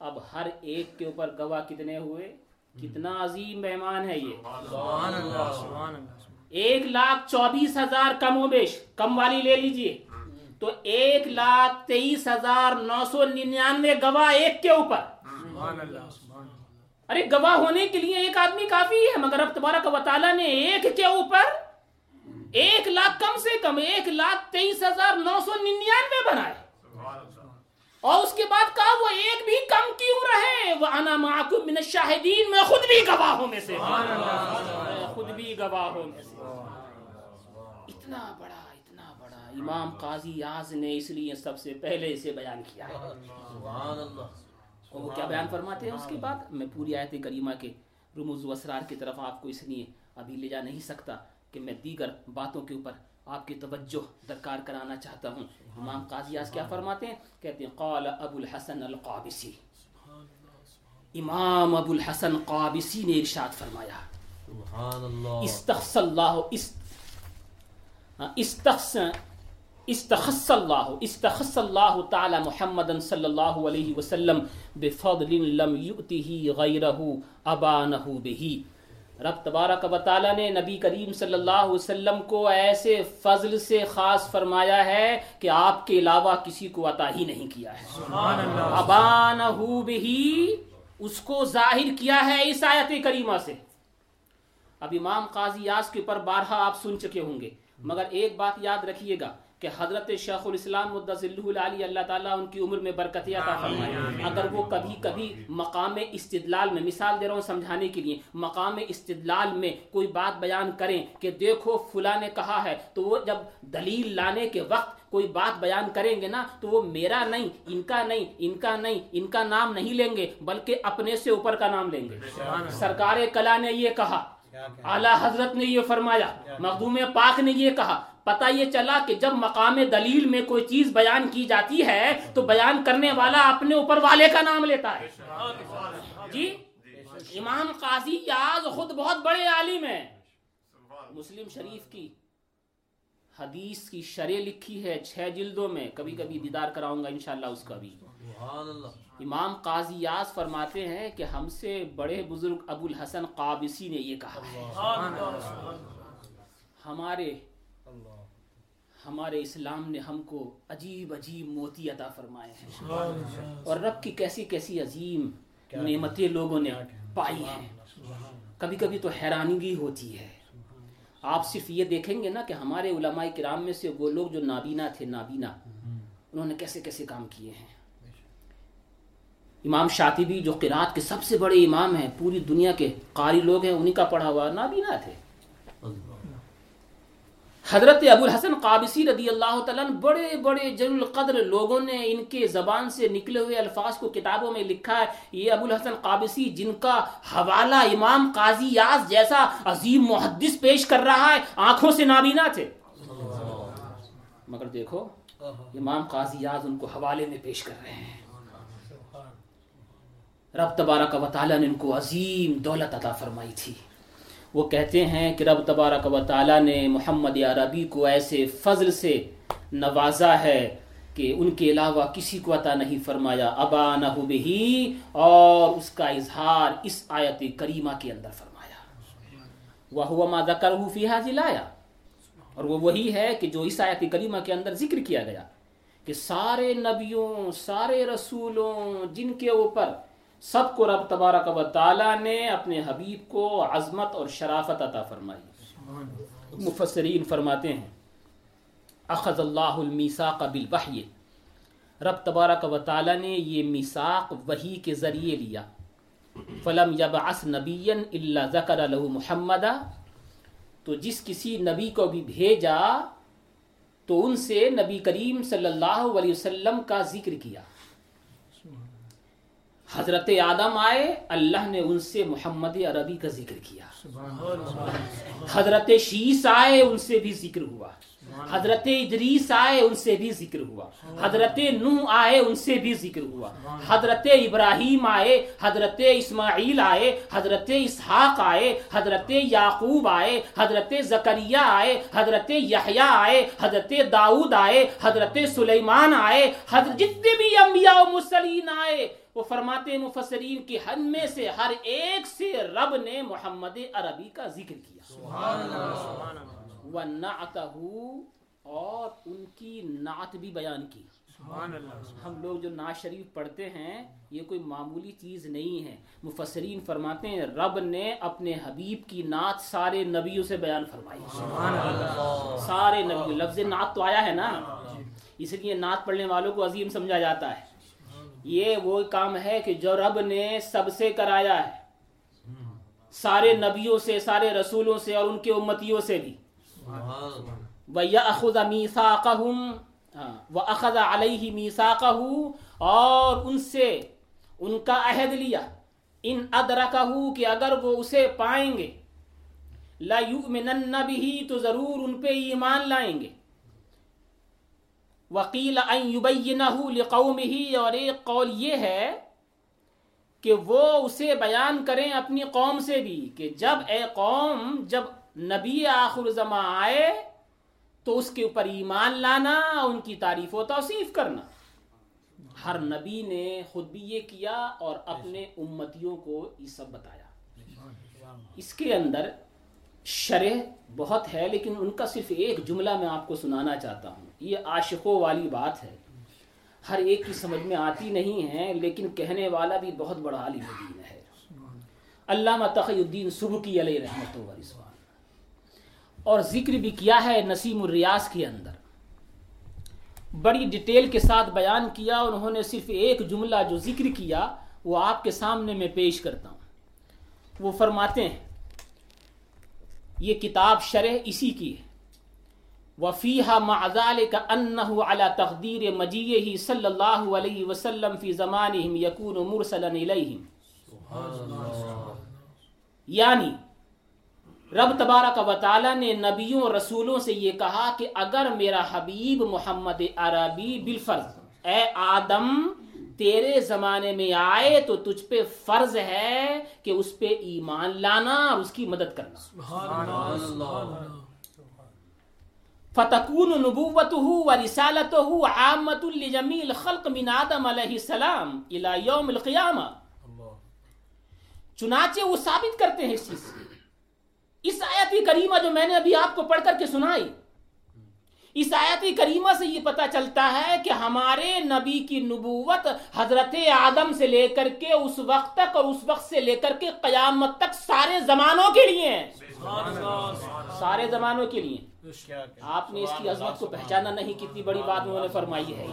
اب ہر ایک کے اوپر گواہ کتنے ہوئے؟ کتنا عظیم مہمان ہے یہ۔ سبحان اللہ سبحان اللہ ایک لاکھ چوبیس ہزار کم و بیش۔ کم والی لے لیجیے۔ تو ایک لاکھ تیئیس ہزار نو سو ننانوے گواہ ایک کے اوپر سبحان اللہ سبحان اللہ ارے گواہ ہونے کے لیے ایک آدمی کافی ہے، مگر اب تبارک و تعالیٰ نے ایک کے اوپر ایک لاکھ کم سے کم ایک لاکھ تیئیس ہزار نو سو ننانوے بنائے۔ اور اس کے بعد کہا، وہ ایک بھی کم کیوں رہے؟ وہ انا معکم من الشاہدین میں خود بھی گواہوں میں سے۔ خود بھی گواہوں میں سے۔ اتنا بڑا اتنا بڑا۔ امام قاضی یاز نے اس لیے سب سے پہلے اسے بیان کیا۔ ہے سبحان اللہ۔ اور وہ کیا بیان فرماتے ہیں اس کے بعد؟ میں پوری آیت کریمہ کے رموز و اسرار کی طرف آپ کو اس لیے ابھی لے جا نہیں سکتا کہ میں دیگر باتوں کے اوپر آپ کی توجہ درکار کرانا چاہتا ہوں۔ امام قاضی آز کیا فرماتے ہیں؟ کہتے ہیں قال ابو الحسن القابسی۔ امام ابو الحسن قابسی نے ارشاد فرمایا۔ سبحان اللہ۔ استخص اللہ است استخص استخص اللہ استخص اللہ تعالی محمد صلی اللہ علیہ وسلم بفضل لم یؤتہ غیرہ ابانہ بہی۔ رب تبارک و تعالی نے نبی کریم صلی اللہ علیہ وسلم کو ایسے فضل سے خاص فرمایا ہے کہ آپ کے علاوہ کسی کو عطا ہی نہیں کیا ہے۔ سبحان اللہ۔ ابانہ بہی اس کو ظاہر کیا ہے اس آیت کریمہ سے۔ اب امام قاضی یاس کے اوپر بارہا آپ سن چکے ہوں گے مگر ایک بات یاد رکھیے گا۔ کہ حضرت شیخ الاسلام العلی اللہ تعالیٰ ان کی عمر میں برکت عطا فرمائے۔ اگر وہ کبھی کبھی مقام استدلال میں مثال دے رہا ہوں سمجھانے کے لیے مقام استدلال میں کوئی بات بیان کریں کہ دیکھو فلاں نے کہا ہے تو وہ جب دلیل لانے کے وقت کوئی بات بیان کریں گے نا تو وہ میرا نہیں ان کا نہیں ان کا نہیں ان کا نام نہیں لیں گے بلکہ اپنے سے اوپر کا نام لیں گے۔ سرکار کلا نے یہ کہا۔ اعلیٰ حضرت نے یہ فرمایا مخدوم پاک نے یہ کہا پتہ یہ چلا کہ جب مقام دلیل میں کوئی چیز بیان کی جاتی ہے تو بیان کرنے والا اپنے اوپر والے کا نام لیتا ہے۔ جی؟ امام قاضی یاز خود بہت بڑے عالم ہیں۔ مسلم شریف کی حدیث کی شرح لکھی ہے چھ جلدوں میں کبھی کبھی دیدار کراؤں گا انشاءاللہ اس کا بھی۔ امام قاضی یاز فرماتے ہیں کہ ہم سے بڑے بزرگ ابو الحسن قابسی نے یہ کہا ہے۔ ہمارے ہمارے اسلام نے ہم کو عجیب عجیب موتی عطا فرمائے ہیں۔ اور رب کی کیسی کیسی عظیم نعمتیں لوگوں نے پائی ہیں۔ کبھی کبھی تو حیرانی بھی ہوتی ہے۔ آپ صرف یہ دیکھیں گے نا کہ ہمارے علماء کرام میں سے وہ لوگ جو نابینا تھے نابینا انہوں نے کیسے کیسے کام کیے ہیں۔ امام شاطبی جو قرآت کے سب سے بڑے امام ہیں پوری دنیا کے قاری لوگ ہیں انہی کا پڑھا ہوا نابینا تھے۔ حضرت ابو الحسن قابسی رضی اللہ تعالیٰ بڑے بڑے جل القدر لوگوں نے ان کے زبان سے نکلے ہوئے الفاظ کو کتابوں میں لکھا ہے۔ یہ ابو الحسن قابسی جن کا حوالہ امام قاضی یاز جیسا عظیم محدث پیش کر رہا ہے آنکھوں سے نابینا تھے۔ مگر دیکھو امام قاضی یاز ان کو حوالے میں پیش کر رہے ہیں۔ رب تبارک و تعالیٰ نے ان کو عظیم دولت عطا فرمائی تھی۔ وہ کہتے ہیں کہ رب تبارک و تعالیٰ نے محمد عربی کو ایسے فضل سے نوازا ہے کہ ان کے علاوہ کسی کو عطا نہیں فرمایا۔ ابا نہ بہی اور اس کا اظہار اس آیت کریمہ کے اندر فرمایا۔ وہ ہوا مادہ کر فی حاضل آیا اور وہ وہی ہے کہ جو اس آیت کریمہ کے اندر ذکر کیا گیا کہ سارے نبیوں، سارے رسولوں، جن کے اوپر سب کو رب تبارک و تعالی نے اپنے حبیب کو عظمت اور شرافت عطا فرمائی۔ مفسرین فرماتے ہیں، اخذ اللہ المیساق بالوحی۔ رب تبارک و تعالی نے یہ میساق وحی کے ذریعے لیا۔ فلم یبعث نبیا الا ذکر له محمدا تو جس کسی نبی کو بھی بھیجا، تو ان سے نبی کریم صلی اللہ علیہ وسلم کا ذکر کیا۔ حضرت آدم آئے، اللہ نے ان سے محمد عربی کا ذکر کیا۔ حضرت شیس آئے، ان سے بھی ذکر ہوا۔ حضرت ادریس آئے، ان سے بھی ذکر ہوا۔ حضرت نوح آئے، ان سے بھی ذکر ہوا۔ حضرت ابراہیم آئے، حضرت اسماعیل آئے، حضرت اسحاق آئے، حضرت یعقوب آئے، حضرت زکریہ آئے، حضرت یحییٰ آئے، حضرت داؤد آئے، حضرت سلیمان آئے، حضرت جتنے بھی انبیاء و مرسلین آئے وہ فرماتے ہیں مفسرین کی حد میں سے ہر ایک سے رب نے محمد عربی کا ذکر کیا۔ وَنَعْتَهُ اور ان کی نعت بھی بیان کی۔ ہم لوگ جو نعت شریف پڑھتے ہیں یہ کوئی معمولی چیز نہیں ہے۔ مفسرین فرماتے ہیں رب نے اپنے حبیب کی نعت سارے نبیوں سے بیان فرمائی۔ سارے نبیوں لفظ نعت تو آیا ہے نا؟ اس لیے نعت پڑھنے والوں کو عظیم سمجھا جاتا ہے۔ یہ وہ کام ہے کہ جو رب نے سب سے کرایا ہے۔ سارے نبیوں سے، سارے رسولوں سے اور ان کے امتیوں سے بھی۔ وَيَأْخُذَ مِيثَاقَهُمْ ہاں، وَأَخَذَ عَلَيْهِ مِيثَاقَهُ، اور ان سے ان کا عہد لیا۔ ان ادرکہو کہ اگر وہ اسے پائیں گے۔ لا یؤمنن بِهِ، تو ضرور ان پہ ایمان لائیں گے۔ وکیل یبینہ لقومه اور ایک قول یہ ہے کہ وہ اسے بیان کریں اپنی قوم سے بھی کہ جب اے قوم، جب نبی آخر زماں آئے، تو اس کے اوپر ایمان لانا، ان کی تعریف و توصیف کرنا۔ ہر نبی نے خود بھی یہ کیا اور اپنے امتیوں کو یہ سب بتایا۔ اس کے اندر شرح بہت ہے، لیکن ان کا صرف ایک جملہ میں آپ کو سنانا چاہتا ہوں۔ یہ عاشقوں والی بات ہے۔ ہر ایک کی سمجھ میں آتی نہیں ہے، لیکن کہنے والا بھی بہت بڑا عالم دین ہے۔ علامہ تقی الدین سبکی علیہ رحمت و رضوان۔ اور ذکر بھی کیا ہے نسیم الریاض کے اندر۔ بڑی ڈیٹیل کے ساتھ بیان کیا، انہوں نے صرف ایک جملہ جو ذکر کیا، وہ آپ کے سامنے میں پیش کرتا ہوں۔ وہ فرماتے ہیں، یہ کتاب شرح اسی کی ہے۔ وفیحہ معذال کا انہ رب تبارک و فتکون نبوته ورسالته عامت لجمیل خلق من آدم علیہ السلام الى یوم القیامہ چنانچہ وہ ثابت کرتے ہیں اس چیز سے۔ اس آیت کریمہ جو میں نے ابھی آپ کو پڑھ کر کے سنائی اس آیت کریمہ سے یہ پتا چلتا ہے کہ ہمارے نبی کی نبوت حضرت آدم سے لے کر کے اس وقت تک اور اس وقت سے لے کر کے قیامت تک سارے زمانوں کے لیے ہیں۔ سارے زمانوں کے لیے۔ آپ نے اس کی عظمت کو پہچانا نہیں کتنی بڑی بات انہوں نے فرمائی ہے۔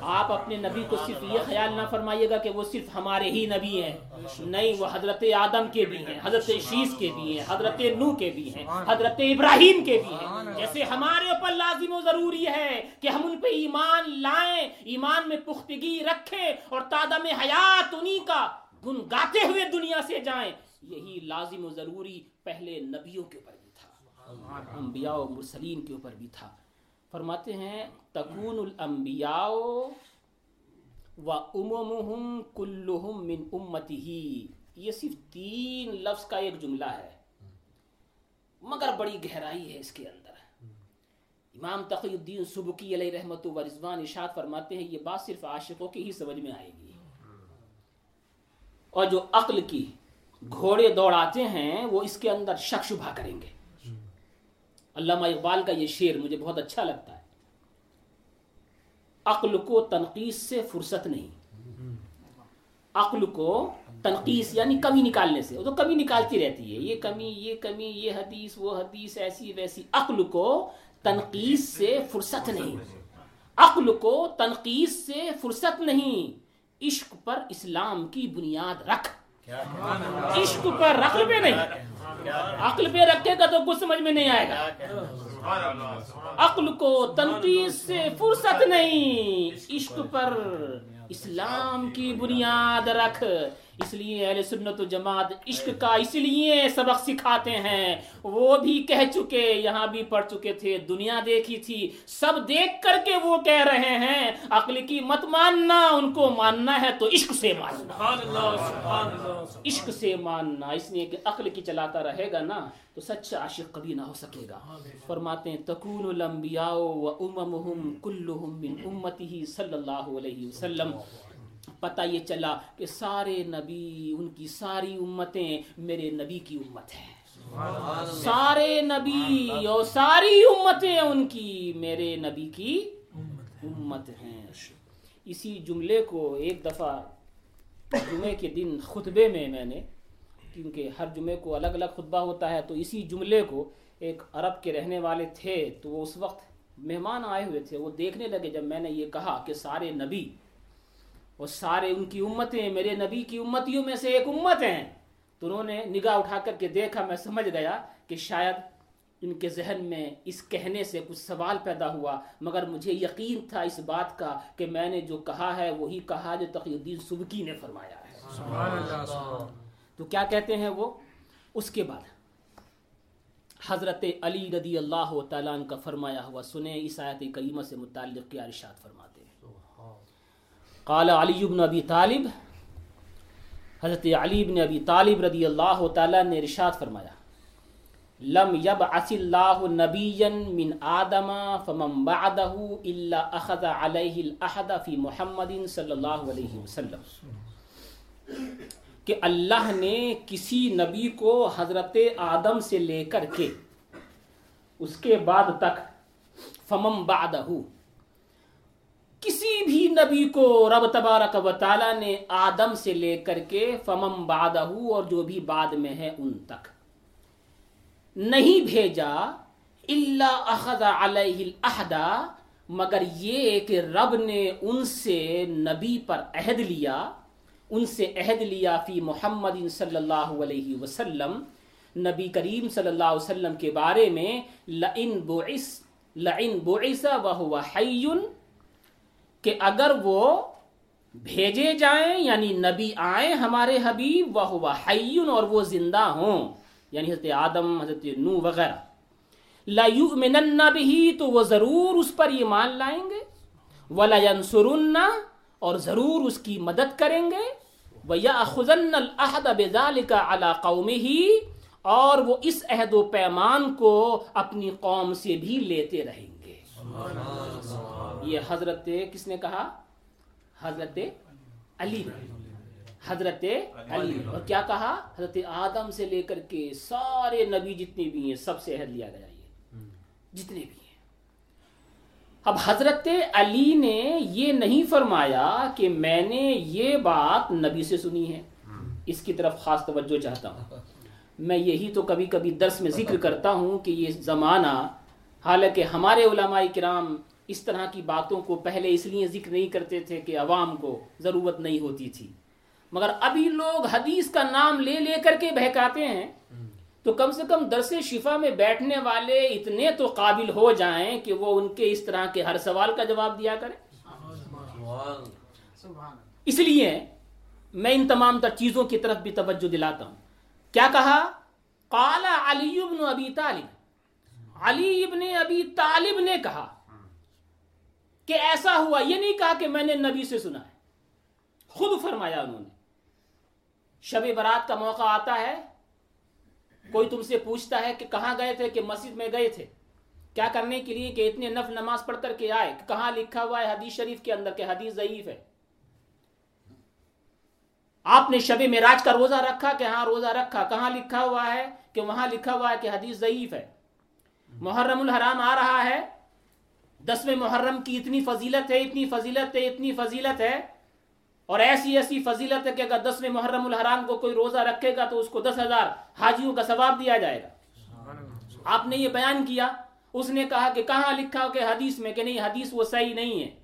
آپ اپنے نبی کو صرف یہ خیال نہ فرمائیے گا کہ وہ صرف ہمارے ہی نبی ہیں۔ نہیں، وہ حضرت آدم کے بھی ہیں، حضرت شیش کے بھی ہیں، حضرت نو کے بھی ہیں، حضرت ابراہیم کے بھی ہیں۔ جیسے ہمارے اوپر لازم و ضروری ہے کہ ہم ان پہ ایمان لائیں، ایمان میں پختگی رکھیں اور تادم حیات انہی کا گن گاتے ہوئے دنیا سے جائیں۔ یہی لازم و ضروری پہلے نبیوں کے اوپر انبیاء و مرسلین کے اوپر بھی تھا۔ فرماتے ہیں، تکون الانبیاء و اممہم کلہم من امتی یہ صرف تین لفظ کا ایک جملہ ہے، مگر بڑی گہرائی ہے اس کے اندر۔ امام تقی الدین سبکی علیہ رحمت و رضوان ارشاد فرماتے ہیں، یہ بات صرف عاشقوں کی ہی سمجھ میں آئے گی۔ اور جو عقل کی گھوڑے دوڑاتے ہیں، وہ اس کے اندر شک شبہ کریں گے۔ علامہ اقبال کا یہ شعر مجھے بہت اچھا لگتا ہے۔ عقل کو تنقید سے فرصت نہیں۔ عقل کو تنقیس یعنی کمی نکالنے سے۔ وہ تو کمی نکالتی رہتی ہے۔ یہ کمی یہ کمی یہ حدیث وہ حدیث ایسی ویسی۔ عقل کو تنقید سے فرصت نہیں۔ عقل کو تنقید سے فرصت نہیں۔ عشق پر اسلام کی بنیاد رکھ۔ عشق پر عقل پہ نہیں۔ عقل پہ رکھے گا تو کچھ سمجھ میں نہیں آئے گا۔ عقل کو تنقید سے فرصت نہیں۔ عشق پر اسلام کی بنیاد رکھ۔ اس لیے اہل سنت و جماعت عشق کا اس لیے سبق سکھاتے ہیں۔ وہ بھی کہہ چکے یہاں بھی پڑھ چکے تھے دنیا دیکھی تھی۔ سب دیکھ کر کے وہ کہہ رہے ہیں عقل کی مت ماننا ان کو ماننا ہے تو عشق سے ماننا۔ عشق سے ماننا اس لیے کہ عقل کی چلاتا رہے گا نا تو سچا عاشق کبھی نہ ہو سکے گا۔ فرماتے ہیں تکون الانبیاء و اممہم کلہم من امتی صلی اللہ علیہ وسلم۔ پتہ یہ چلا کہ سارے نبی، ان کی ساری امتیں میرے نبی کی امت ہیں۔ سارے نبی اور ساری امتیں ان کی میرے نبی کی امت ہیں۔ اسی جملے کو ایک دفعہ جمعے کے دن خطبے میں میں نے، کیونکہ ہر جمعے کو الگ الگ خطبہ ہوتا ہے، تو اسی جملے کو ایک عرب کے رہنے والے تھے، تو وہ اس وقت مہمان آئے ہوئے تھے، وہ دیکھنے لگے جب میں نے یہ کہا کہ سارے نبی اور سارے ان کی امتیں میرے نبی کی امتیوں میں سے ایک امت ہیں۔ تو انہوں نے نگاہ اٹھا کر کے دیکھا میں سمجھ گیا کہ شاید ان کے ذہن میں اس کہنے سے کچھ سوال پیدا ہوا مگر مجھے یقین تھا اس بات کا کہ میں نے جو کہا ہے وہی کہا جو تقی الدین سبکی نے فرمایا ہے۔ تو کیا کہتے ہیں وہ؟ اس کے بعد حضرت علی رضی اللہ تعالیٰ کا فرمایا ہوا سنیں اس آیت کریمہ سے متعلق کیا ارشاد ہیں۔ قال علی بن ابی طالب، حضرت علی بن ابی طالب رضی اللہ تعالیٰ نے ارشاد فرمایا، لم یبعث اللہ نبیا من آدم فمن بعدہ الا اخذ علیہ الاحد فی محمد صلی اللہ علیہ وسلم۔ کہ اللہ نے کسی نبی کو حضرت آدم سے لے کر کے، اس کے بعد تک فمم بعدہ کسی بھی نبی کو رب تبارک و تعالی نے آدم سے لے کر کے فمم بعدہ اور جو بھی بعد میں ہے ان تک۔ نہیں بھیجا اللہ اخذ علیہ الاحدہ، مگر یہ کہ رب نے ان سے نبی پر عہد لیا، ان سے عہد لیا فی محمد صلی اللہ علیہ وسلم۔ نبی کریم صلی اللہ علیہ وسلم کے بارے میں لئن بعث لئن بعث وهو حی کہ اگر وہ بھیجے جائیں یعنی نبی آئیں ہمارے حبیب وہ حی اور وہ زندہ ہوں یعنی حضرت آدم، حضرت نو وغیرہ، لا یؤمنن بھی تو وہ ضرور اس پر ایمان لائیں گے، ولا ینصرن، اور ضرور اس کی مدد کریں گے وَيَأْخُذَنَّ الْأَحْدَ بِذَلِكَ عَلَى قَوْمِهِ اور وہ اس عہد و پیمان کو اپنی قوم سے بھی لیتے رہیں گے۔ یہ حضرت کس نے کہا؟ حضرت علی۔ حضرت علی۔ اور کیا کہا؟ حضرت آدم سے لے کر کے سارے نبی جتنے بھی ہیں، سب سے عہد لیا گیا یہ۔ جتنے بھی ہیں۔ اب حضرت علی نے یہ نہیں فرمایا کہ میں نے یہ بات نبی سے سنی ہے۔ اس کی طرف خاص توجہ چاہتا ہوں۔ میں یہی تو کبھی کبھی درس میں ذکر کرتا ہوں کہ یہ زمانہ حالانکہ ہمارے علماء کرام اس طرح کی باتوں کو پہلے اس لیے ذکر نہیں کرتے تھے کہ عوام کو ضرورت نہیں ہوتی تھی۔ مگر ابھی لوگ حدیث کا نام لے لے کر کے بہکاتے ہیں۔ تو کم سے کم درس شفا میں بیٹھنے والے اتنے تو قابل ہو جائیں کہ وہ ان کے اس طرح کے ہر سوال کا جواب دیا کریں۔ اس لیے میں ان تمام تر چیزوں کی طرف بھی توجہ دلاتا ہوں۔ کیا کہا؟ قال علی ابن ابی طالب۔ علی ابن ابی طالب نے کہا کہ ایسا ہوا، یہ نہیں کہا کہ میں نے نبی سے سنا ہے، خود فرمایا انہوں نے۔ شب برات کا موقع آتا ہے، کوئی تم سے پوچھتا ہے کہ کہاں گئے تھے، کہ مسجد میں گئے تھے۔ کیا کرنے کے لیے کہ اتنے نف نماز پڑھ کر کے آئے؟ کہاں لکھا ہوا ہے حدیث شریف کے اندر کہ حدیث ضعیف ہے؟ آپ نے شب معراج کا روزہ رکھا کہ ہاں روزہ رکھا۔ کہاں لکھا ہوا ہے کہ وہاں لکھا ہوا ہے کہ حدیث ضعیف ہے؟ محرم الحرام آ رہا ہے۔ دسویں محرم کی اتنی فضیلت ہے، اتنی فضیلت ہے، اتنی فضیلت ہے۔ اور ایسی ایسی فضیلت ہے کہ اگر دسویں محرم الحرام کو کوئی روزہ رکھے گا تو اس کو دس ہزار حاجیوں کا ثواب دیا جائے گا۔ آپ نے یہ بیان کیا، اس نے کہا کہ کہاں لکھا کہ حدیث میں کہ نہیں، حدیث وہ صحیح نہیں ہے۔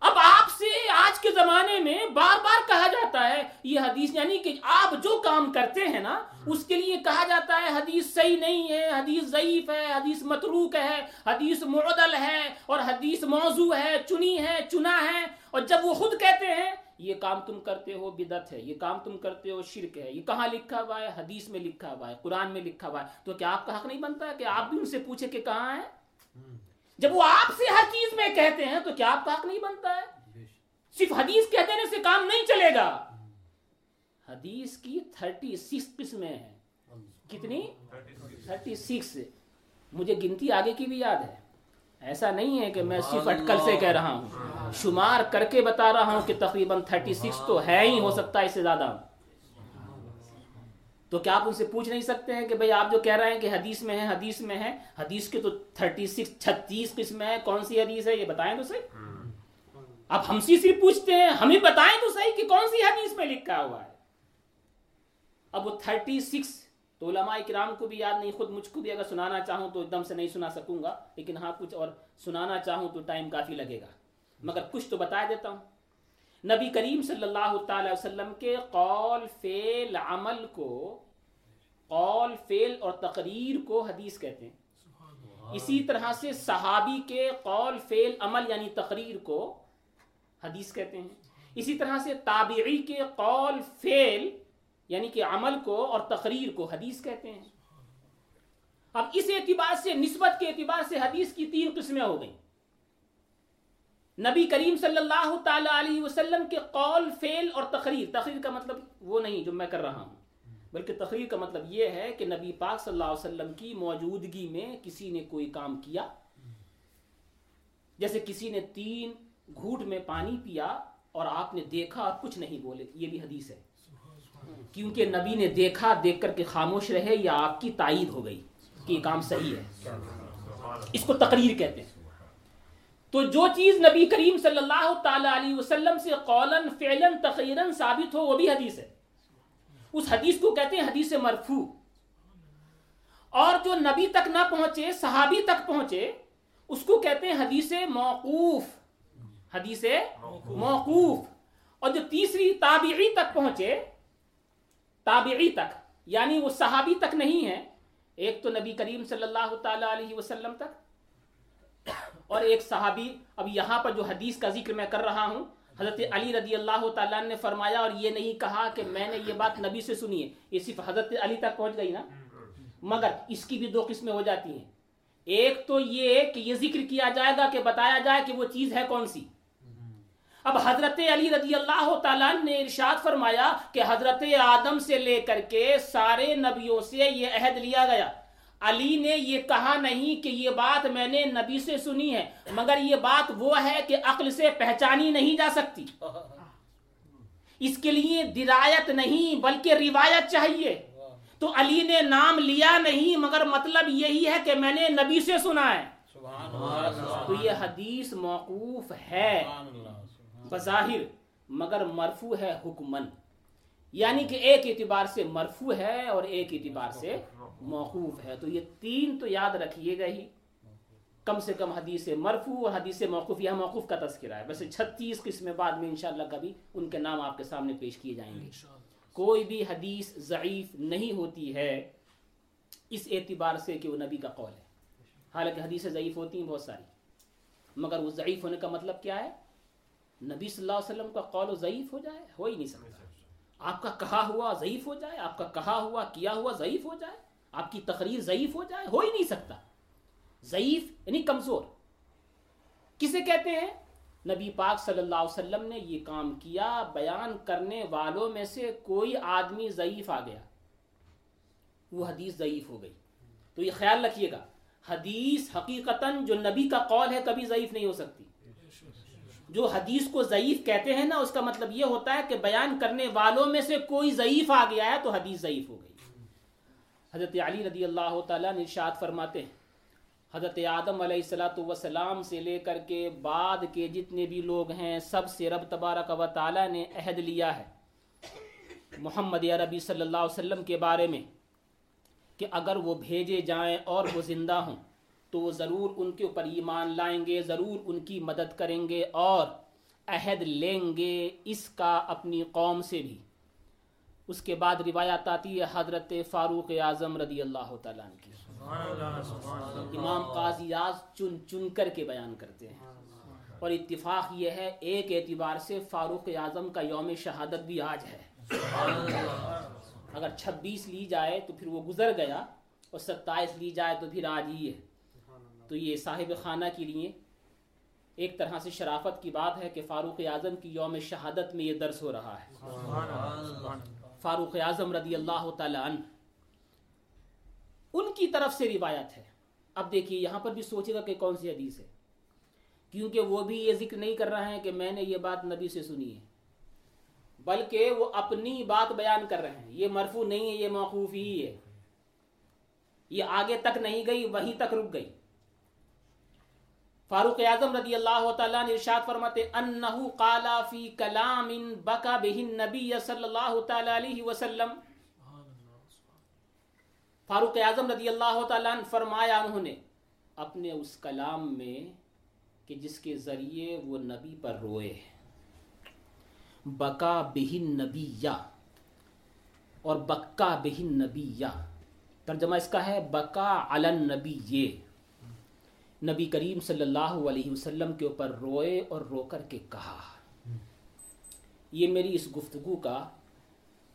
اب آپ سے آج کے زمانے میں بار بار کہا جاتا ہے، یہ حدیث یعنی کہ آپ جو کام کرتے ہیں نا، اس کے لیے کہا جاتا ہے، حدیث صحیح نہیں ہے، حدیث ضعیف ہے، حدیث متروک ہے، حدیث معدل ہے اور حدیث موضوع ہے، چنی ہے، چنا ہے۔ اور جب وہ خود کہتے ہیں، یہ کام تم کرتے ہو بدت ہے، یہ کام تم کرتے ہو شرک ہے، یہ کہاں لکھا ہوا ہے؟ حدیث میں لکھا ہوا ہے، قرآن میں لکھا ہوا ہے۔ تو کیا آپ کا حق نہیں بنتا ہے کہ آپ بھی ان سے پوچھے کہ کہاں ہے؟ جب وہ آپ سے ہر چیز میں کہتے ہیں تو کیا آپ کا حق نہیں بنتا ہے؟ صرف حدیث کہہ دینے سے کام نہیں چلے گا۔ حدیث کی تھرٹی سکس قسمیں ہیں۔ کتنی؟ Thirty six. مجھے گنتی آگے کی بھی یاد ہے۔ ایسا نہیں ہے کہ میں صرف اٹکل سے کہہ رہا ہوں۔ شمار کر کے بتا رہا ہوں کہ تقریباً تھرٹی سکس تو ہے ہی، ہو سکتا ہے اس سے زیادہ۔ تو کیا آپ ان سے پوچھ نہیں سکتے ہیں کہ بھئی آپ جو کہہ رہے ہیں کہ حدیث میں ہے حدیث میں ہے حدیث کے تو تھرٹی سکس چھتیس قسم ہے کون سی حدیث ہے؟ یہ بتائیں تو صحیح۔ اب ہم سے صرف پوچھتے ہیں ہمیں بتائیں تو صحیح کہ کون سی حدیث میں لکھا ہوا ہے۔ اب وہ تھرٹی سکس تو علماء کرام کو بھی یاد نہیں خود مجھ کو بھی اگر سنانا چاہوں تو ایک دم سے نہیں سنا سکوں گا لیکن ہاں کچھ اور سنانا چاہوں تو ٹائم کافی لگے گا۔ مگر کچھ تو بتا دیتا ہوں۔ نبی کریم صلی اللہ تعالی وسلم کے قول فعل عمل کو قول فعل اور تقریر کو حدیث کہتے ہیں۔ اسی طرح سے صحابی کے قول فعل عمل یعنی تقریر کو حدیث کہتے ہیں۔ اسی طرح سے تابعی کے قول فعل یعنی کہ عمل کو اور تقریر کو حدیث کہتے ہیں۔ اب اس اعتبار سے نسبت کے اعتبار سے حدیث کی تین قسمیں ہو گئیں۔ نبی کریم صلی اللہ تعالی علیہ وسلم کے قول، فعل اور تقریر تقریر کا مطلب وہ نہیں جو میں کر رہا ہوں، بلکہ تقریر کا مطلب یہ ہے کہ نبی پاک صلی اللہ علیہ وسلم کی موجودگی میں کسی نے کوئی کام کیا، جیسے کسی نے تین گھوٹ میں پانی پیا اور آپ نے دیکھا اور کچھ نہیں بولے، یہ بھی حدیث ہے۔ کیونکہ نبی نے دیکھا، دیکھ کر کے خاموش رہے یا آپ کی تائید ہو گئی کہ یہ کام صحیح ہے۔ اس کو تقریر کہتے ہیں۔ تو جو چیز نبی کریم صلی اللہ تعالی علیہ وسلم سے قولن فعلن تقریرن ثابت ہو، وہ بھی حدیث ہے۔ اس حدیث کو کہتے ہیں حدیث مرفوع۔ اور جو نبی تک نہ پہنچے، صحابی تک پہنچے، اس کو کہتے ہیں حدیث موقوف۔ حدیث موقوف۔ اور جو تیسری تابعی تک پہنچے، تابعی تک یعنی وہ صحابی تک نہیں ہے ایک تو نبی کریم صلی اللہ تعالی علیہ وسلم تک۔ اور ایک صحابی، اب یہاں پر جو حدیث کا ذکر میں کر رہا ہوں، حضرت علی رضی اللہ تعالیٰ نے فرمایا اور یہ نہیں کہا کہ میں نے یہ بات نبی سے سنی ہے، یہ صرف حضرت علی تک پہنچ گئی نا۔ مگر اس کی بھی دو قسمیں ہو جاتی ہیں۔ ایک تو یہ کہ یہ ذکر کیا جائے گا کہ بتایا جائے کہ وہ چیز ہے کون سی۔ اب حضرت علی رضی اللہ تعالیٰ نے ارشاد فرمایا کہ حضرت آدم سے لے کر کے سارے نبیوں سے یہ عہد لیا گیا۔ علی نے یہ کہا نہیں کہ یہ بات میں نے نبی سے سنی ہے، مگر یہ بات وہ ہے کہ عقل سے پہچانی نہیں جا سکتی۔ اس کے لیے درایت نہیں، بلکہ روایت چاہیے۔ تو علی نے نام لیا نہیں، مگر مطلب یہی ہے کہ میں نے نبی سے سنا ہے۔ تو یہ حدیث موقوف ہے، بظاہر، مگر مرفو ہے حکمن یعنی کہ ایک اعتبار سے مرفو ہے اور ایک اعتبار سے موقوف ہے۔ تو یہ تین تو یاد رکھیے گا ہی۔ کم سے کم حدیث مرفو اور حدیث موقوف یہ موقوف کا تذکرہ ہے۔ ویسے چھتیس قسم بعد میں انشاءاللہ کبھی ان کے نام آپ کے سامنے پیش کیے جائیں گے۔ کوئی بھی حدیث ضعیف نہیں ہوتی ہے اس اعتبار سے کہ وہ نبی کا قول ہے۔ حالانکہ حدیثیں ضعیف ہوتی ہیں بہت ساری۔ مگر وہ ضعیف ہونے کا مطلب کیا ہے؟ نبی صلی اللہ علیہ وسلم کا قول و ضعیف ہو جائے ہو ہی نہیں سکتا۔ آپ کا کہا ہوا ضعیف ہو جائے آپ کا کہا ہوا کیا ہوا ضعیف ہو جائے۔ آپ کی تقریر ضعیف ہو جائے، ہو ہی نہیں سکتا۔ ضعیف یعنی کمزور۔ کسے کہتے ہیں؟ نبی پاک صلی اللہ علیہ وسلم نے یہ کام کیا، بیان کرنے والوں میں سے کوئی آدمی ضعیف آ گیا۔ وہ حدیث ضعیف ہو گئی۔ تو یہ خیال رکھیے گا، حدیث حقیقتاً جو نبی کا قول ہے کبھی ضعیف نہیں ہو سکتی۔ جو حدیث کو ضعیف کہتے ہیں نا، اس کا مطلب یہ ہوتا ہے کہ بیان کرنے والوں میں سے کوئی ضعیف آ گیا ہے تو حدیث ضعیف ہو گئی۔ حضرت علی رضی اللہ تعالیٰ نے ارشاد فرماتے ہیں، حضرت آدم علیہ السلاۃ وسلام سے لے کر کے بعد کے جتنے بھی لوگ ہیں، سب سے رب تبارک و تعالیٰ نے عہد لیا ہے۔ محمد عربی صلی اللہ علیہ وسلم کے بارے میں کہ اگر وہ بھیجے جائیں اور وہ زندہ ہوں، تو وہ ضرور ان کے اوپر ایمان لائیں گے، ضرور ان کی مدد کریں گے اور عہد لیں گے اس کا اپنی قوم سے بھی۔ اس کے بعد روایات آتی ہے حضرت فاروق اعظم رضی اللہ تعالیٰ عنہ کی۔ امام قاضی آز چن چن کر کے بیان کرتے ہیں۔ اور اتفاق یہ ہے، ایک اعتبار سے فاروق اعظم کا یوم شہادت بھی آج ہے۔ اگر چھبیس لی جائے تو پھر وہ گزر گیا اور ستائیس لی جائے تو پھر آج ہی ہے۔ تو یہ صاحب خانہ کے لیے ایک طرح سے شرافت کی بات ہے کہ فاروق اعظم کی یوم شہادت میں یہ درس ہو رہا ہے۔ فاروق اعظم رضی اللہ تعالی عنہ، ان کی طرف سے روایت ہے۔ اب دیکھیے، یہاں پر بھی سوچے گا کہ کون سی حدیث ہے۔ کیونکہ وہ بھی یہ ذکر نہیں کر رہے ہیں کہ میں نے یہ بات نبی سے سنی ہے، بلکہ وہ اپنی بات بیان کر رہے ہیں۔ یہ مرفو نہیں ہے، یہ موقوف ہی ہے۔ یہ آگے تک نہیں گئی، وہیں تک رک گئی۔ فاروق اعظم رضی اللہ تعالیٰ نے ارشاد فرماتے انہو قالا فی کلام بکا بہن نبی صلی اللہ تعالیٰ علیہ وسلم۔ فاروق اعظم رضی اللہ تعالیٰ نے فرمایا انہوں نے، اپنے اس کلام میں کہ جس کے ذریعے وہ نبی پر روئے بکا بہن نبی یا، اور بکا بہن نبی یا۔ ترجمہ اس کا ہے، بکا علن نبی یہ۔ نبی کریم صلی اللہ علیہ وسلم کے اوپر روئے اور رو کر کے کہا، یہ میری اس گفتگو کا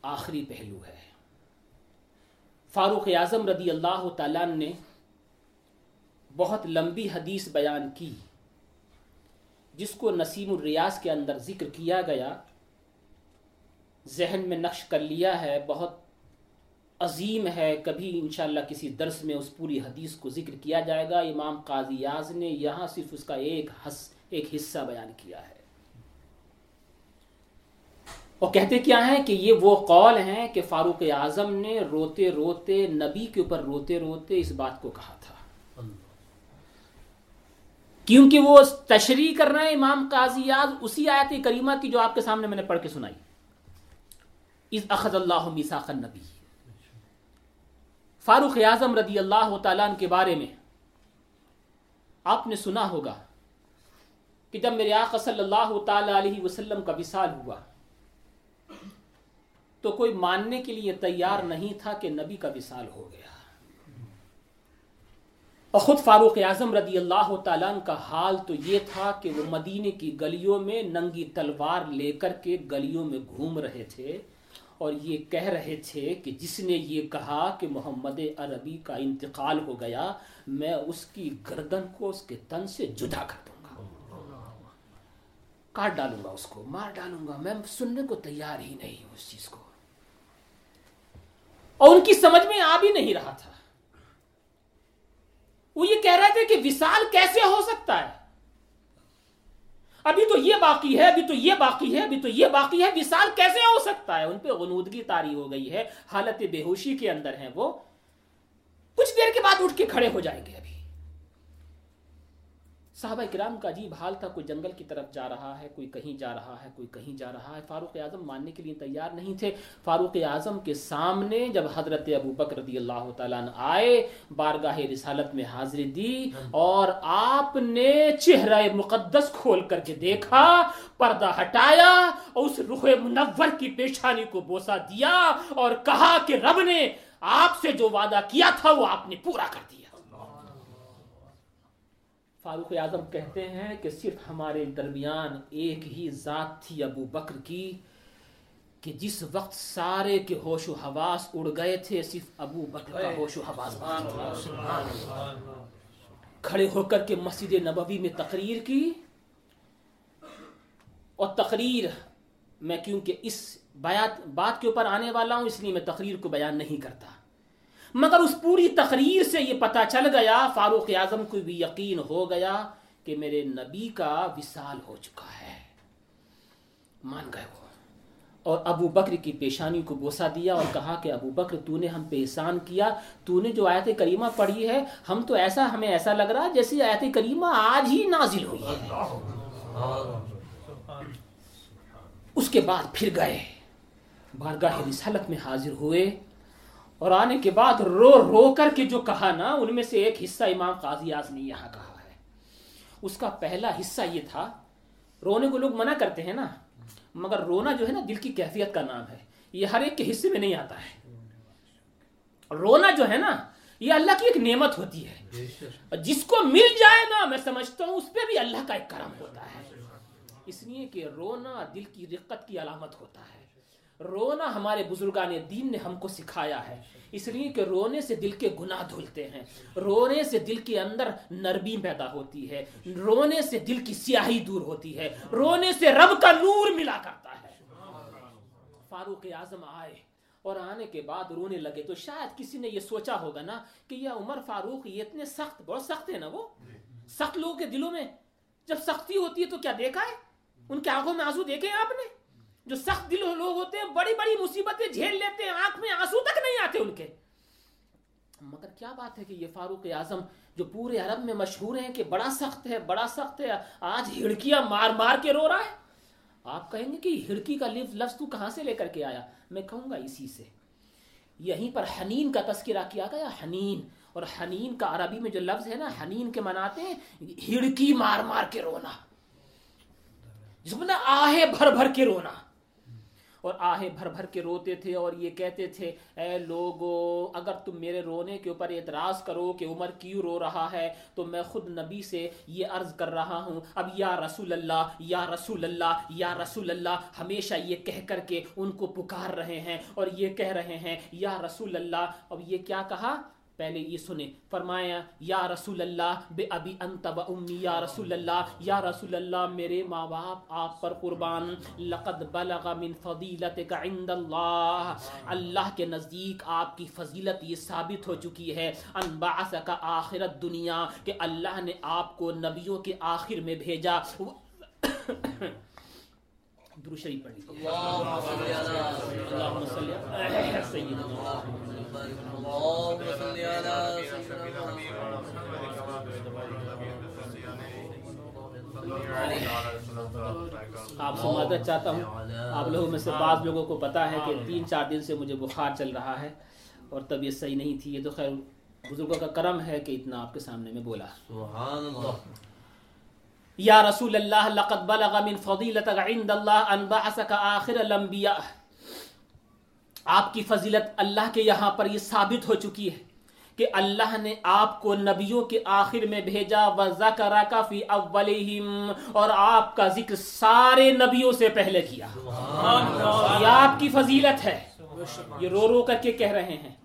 آخری پہلو ہے۔ فاروق اعظم رضی اللہ تعالیٰ نے بہت لمبی حدیث بیان کی، جس کو نسیم الریاض کے اندر ذکر کیا گیا۔ ذہن میں نقش کر لیا ہے، بہت عظیم ہے، کبھی انشاءاللہ کسی درس میں اس پوری حدیث کو ذکر کیا جائے گا۔ امام قاضی یاز نے یہاں صرف اس کا ایک حس ایک حصہ بیان کیا ہے۔ اور کہتے کیا ہیں کہ یہ وہ قول ہیں کہ فاروق اعظم نے روتے روتے، نبی کے اوپر روتے روتے اس بات کو کہا تھا۔ کیونکہ وہ تشریح کر رہے ہیں امام قاضی یاز، اسی آیت کریمہ کی جو آپ کے سامنے میں نے پڑھ کے سنائی۔ از اخذ اللہ میساق النبی۔ فاروق اعظم رضی اللہ تعالیٰ کے بارے میں آپ نے سنا ہوگا کہ جب میرے آقا صلی اللہ تعالی علیہ وسلم کا وصال ہوا تو کوئی ماننے کے لیے تیار نہیں تھا کہ نبی کا وصال ہو گیا۔ اور خود فاروق اعظم رضی اللہ تعالیٰ کا حال تو یہ تھا کہ وہ مدینے کی گلیوں میں ننگی تلوار لے کر کے گلیوں میں گھوم رہے تھے۔ اور یہ کہہ رہے تھے کہ جس نے یہ کہا کہ محمد عربی کا انتقال ہو گیا، میں اس کی گردن کو اس کے تن سے جدا کر دوں گا۔ کاٹ ڈالوں گا اس کو، مار ڈالوں گا۔ میں سننے کو تیار ہی نہیں ہوں اس چیز کو۔ اور ان کی سمجھ میں آ بھی نہیں رہا تھا۔ وہ یہ کہہ رہے تھے کہ وصال کیسے ہو سکتا ہے؟ ابھی تو یہ باقی ہے، ابھی تو یہ باقی ہے، ابھی تو یہ باقی ہے، وصال کیسے ہو سکتا ہے؟ ان پہ غنودگی تاری ہو گئی ہے، حالت بے ہوشی کے اندر ہیں وہ۔ کچھ دیر کے بعد اٹھ کے کھڑے ہو جائیں گے ابھی۔ صحابہ کرام کا عجیب حال تھا، کوئی جنگل کی طرف جا رہا ہے، کوئی کہیں جا رہا ہے، کوئی کہیں جا رہا ہے۔ فاروق اعظم ماننے کے لیے تیار نہیں تھے۔ فاروق اعظم کے سامنے جب حضرت ابو بکر رضی اللہ تعالیٰ نے آئے، بارگاہ رسالت میں حاضری دی اور آپ نے چہرہ مقدس کھول کر کے دیکھا، پردہ ہٹایا اور اس رخ منور کی پیشانی کو بوسا دیا اور کہا کہ رب نے آپ سے جو وعدہ کیا تھا وہ آپ نے پورا کر دیا۔ فاروق اعظم کہتے ہیں کہ صرف ہمارے درمیان ایک ہی ذات تھی ابو بکر کی کہ جس وقت سارے کے ہوش و حواس اڑ گئے تھے صرف ابو بکر کا ہوش و حواس کھڑے ہو کر کے مسجد نبوی میں تقریر کی۔ اور تقریر میں کیونکہ اس بات کے اوپر آنے والا ہوں اس لیے میں تقریر کو بیان نہیں کرتا۔ مگر اس پوری تقریر سے یہ پتہ چل گیا، فاروق اعظم کو بھی یقین ہو گیا کہ میرے نبی کا وصال ہو چکا ہے۔ مان گئے وہ۔ اور ابو بکر کی پیشانی کو بوسا دیا اور کہا کہ ابو بکر، تو نے ہم پہ احسان کیا، تو نے جو آیت کریمہ پڑھی ہے، ہم تو ایسا، ہمیں ایسا لگ رہا جیسے آیت کریمہ آج ہی نازل ہوئی ہے۔ اس کے بعد پھر گئے۔ بارگاہ رسالت میں حاضر ہوئے۔ اور آنے کے بعد رو رو کر کے جو کہا نا ان میں سے ایک حصہ امام قاضی آز نے یہاں کہا ہے۔ اس کا پہلا حصہ یہ تھا رونے کو لوگ منع کرتے ہیں نا مگر رونا جو ہے نا دل کی کیفیت کا نام ہے۔ یہ ہر ایک کے حصے میں نہیں آتا ہے۔ رونا جو ہے نا یہ اللہ کی ایک نعمت ہوتی ہے۔ جس کو مل جائے نا میں سمجھتا ہوں اس پہ بھی اللہ کا ایک کرم ہوتا ہے۔ اس لیے کہ رونا دل کی رقت کی علامت ہوتا ہے۔ رونا ہمارے بزرگان دین نے ہم کو سکھایا ہے۔ اس لیے کہ رونے سے دل کے گناہ دھلتے ہیں۔ رونے سے دل کے اندر نرمی پیدا ہوتی ہے۔ رونے سے دل کی سیاہی دور ہوتی ہے۔ رونے سے رب کا نور ملا کرتا ہے۔ فاروق اعظم آئے اور آنے کے بعد رونے لگے۔ تو شاید کسی نے یہ سوچا ہوگا نا کہ یہ عمر فاروق یہ اتنے سخت، بہت سخت ہے نا وہ؟ سخت لوگوں کے دلوں میں جب سختی ہوتی ہے تو کیا دیکھا ہے؟ ان کے آنکھوں میں آنسو دیکھے آپ نے؟ جو سخت دل لوگ ہوتے ہیں، بڑی بڑی مصیبتیں جھیل لیتے ہیں، آنکھ میں آنسو تک نہیں آتے ان کے۔ مگر کیا بات ہے کہ یہ فاروق اعظم جو پورے عرب میں مشہور ہیں کہ بڑا سخت ہے، بڑا سخت ہے، آج ہڑکیاں مار مار کے رو رہا ہے؟ آپ کہیں گے کہ ہڑکی کا لفظ تو کہاں سے لے کر کے آیا؟ میں کہوں گا اسی سے۔ یہیں پر حنین کا تذکرہ کیا گیا؟ حنین۔ اور حنین کا عربی میں جو لفظ ہے نا، حنین کے مناتے ہیں، ہڑکی مار مار کے رونا۔ جس میں آہے بھر بھر کے رونا۔ اور آہے بھر بھر کے روتے تھے اور یہ کہتے تھے، اے لوگو، اگر تم میرے رونے کے اوپر اعتراض کرو کہ عمر کیوں رو رہا ہے، تو میں خود نبی سے یہ عرض کر رہا ہوں، اب یا رسول اللہ، یا رسول اللہ، یا رسول اللہ، ہمیشہ یہ کہہ کر کے ان کو پکار رہے ہیں اور یہ کہہ رہے ہیں، یا رسول اللہ، اب یہ کیا کہا؟ پہلے یہ سنیں۔ فرمایا، یا رسول اللہ، بے ابی انت و امی، یا رسول اللہ، یا رسول اللہ، میرے ماں باپ، آپ پر قربان۔ لقد بلغ من فضیلتک عند اللہ۔ اللہ کے نزدیک آپ کی فضیلت یہ ثابت ہو چکی ہے۔ ان بعثک آخرت دنیا کہ اللہ نے آپ کو نبیوں کے آخر میں بھیجا۔ درو شریف پڑھ لیجیے آپ سے معذرت چاہتا ہوں۔ آپ لوگوں میں سے بعض لوگوں کو پتا ہے کہ تین چار دن سے مجھے بخار چل رہا ہے اور طبیعت صحیح نہیں تھی۔ یہ تو خیر بزرگوں کا کرم ہے کہ اتنا آپ کے سامنے میں بولا۔ سبحان اللہ یا رسول اللہ لقد بلغ من فضیلتک عند اللہ ان بعثک آخر الانبیاء۔ آپ کی فضیلت اللہ کے یہاں پر یہ ثابت ہو چکی ہے کہ اللہ نے آپ کو نبیوں کے آخر میں بھیجا وَذَكَرَكَ فِي أَوَّلِهِمْ اور آپ کا ذکر سارے نبیوں سے پہلے کیا۔ یہ آپ کی فضیلت ہے۔ یہ رو رو کر کے کہہ رہے ہیں۔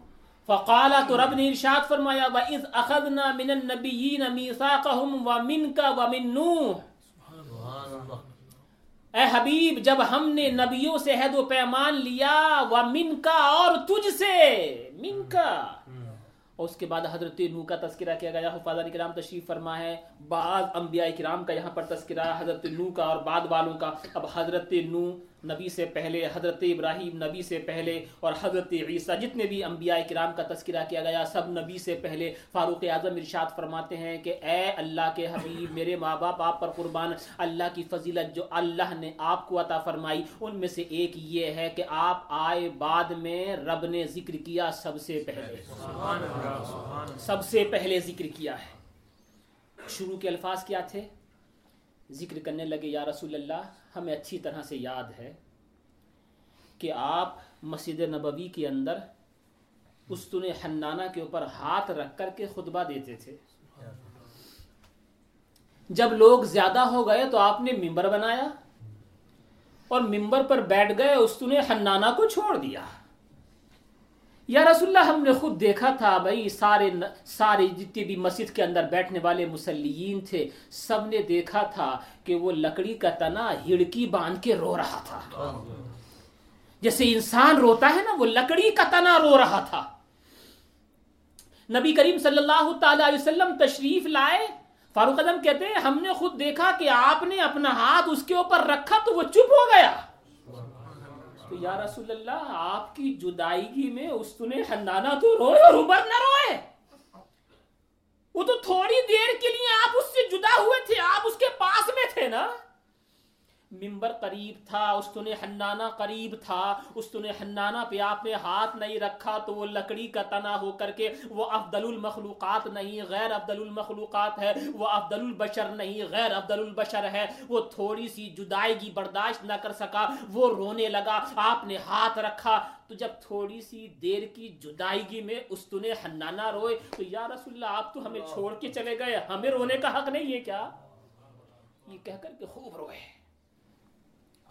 فقالا تو رب نے ارشاد فرمایا، وَإِذْ أَخَذْنَا مِنَ النَّبِيِّينَ مِيثَاقَهُمْ وَمِنْكَ وَمِن نُوحٍ اے حبیب جب ہم نے نبیوں سے عہد و پیمان لیا و من کا اور تجھ سے من کا اور اس کے بعد حضرت نو کا تذکرہ کیا گیا حفاظہ کرام تشریف فرما ہے بعض انبیاء کرام کا یہاں پر تذکرہ حضرت نو کا اور بعد والوں کا۔ اب حضرت نو نبی سے پہلے حضرت ابراہیم نبی سے پہلے اور حضرت عیسیٰ جتنے بھی انبیاء کرام کا تذکرہ کیا گیا سب نبی سے پہلے فاروق اعظم ارشاد فرماتے ہیں کہ اے اللہ کے حبیب میرے ماں باپ آپ پر قربان اللہ کی فضیلت جو اللہ نے آپ کو عطا فرمائی ان میں سے ایک یہ ہے کہ آپ آئے بعد میں رب نے ذکر کیا سب سے پہلے۔ سب سے پہلے ذکر کیا ہے۔ شروع کے الفاظ کیا تھے؟ ذکر کرنے لگے یا رسول اللہ ہمیں اچھی طرح سے یاد ہے کہ آپ مسجد نبوی کے اندر استن حنانہ کے اوپر ہاتھ رکھ کر کے خطبہ دیتے تھے۔ جب لوگ زیادہ ہو گئے تو آپ نے ممبر بنایا اور ممبر پر بیٹھ گئے استن حنانہ کو چھوڑ دیا۔ یا رسول اللہ ہم نے خود دیکھا تھا بھائی، سارے سارے جتنے بھی مسجد کے اندر بیٹھنے والے مسلین تھے، سب نے دیکھا تھا کہ وہ لکڑی کا تنا ہڑکی باندھ کے رو رہا تھا۔ جیسے انسان روتا ہے نا، وہ لکڑی کا تنا رو رہا تھا۔ نبی کریم صلی اللہ تعالی علیہ وسلم تشریف لائے۔ فاروق اعظم کہتے ہیں، ہم نے خود دیکھا کہ آپ نے اپنا ہاتھ اس کے اوپر رکھا تو وہ چپ ہو گیا۔ تو یا رسول اللہ، آپ کی جدائیگی میں اس نے خندانہ تو روئے اور عمر نہ روئے۔ وہ تو تھوڑی دیر کے لیے آپ اس سے جدا ہوئے تھے، آپ اس کے پاس میں تھے نا۔ ممبر قریب تھا استن حنانہ قریب تھا استن حنانہ پہ آپ نے ہاتھ نہیں رکھا تو وہ لکڑی کا تنا ہو کر کے وہ افضل المخلوقات نہیں غیر افضل المخلوقات ہے وہ افضل البشر نہیں غیر افضل البشر ہے۔ وہ تھوڑی سی جدائیگی برداشت نہ کر سکا وہ رونے لگا آپ نے ہاتھ رکھا۔ تو جب تھوڑی سی دیر کی جدائیگی میں استن حنانہ روئے تو یا رسول اللہ آپ تو ہمیں چھوڑ کے چلے گئے ہمیں رونے کا حق نہیں ہے کیا؟ یہ کہہ کر کے خوب روئے۔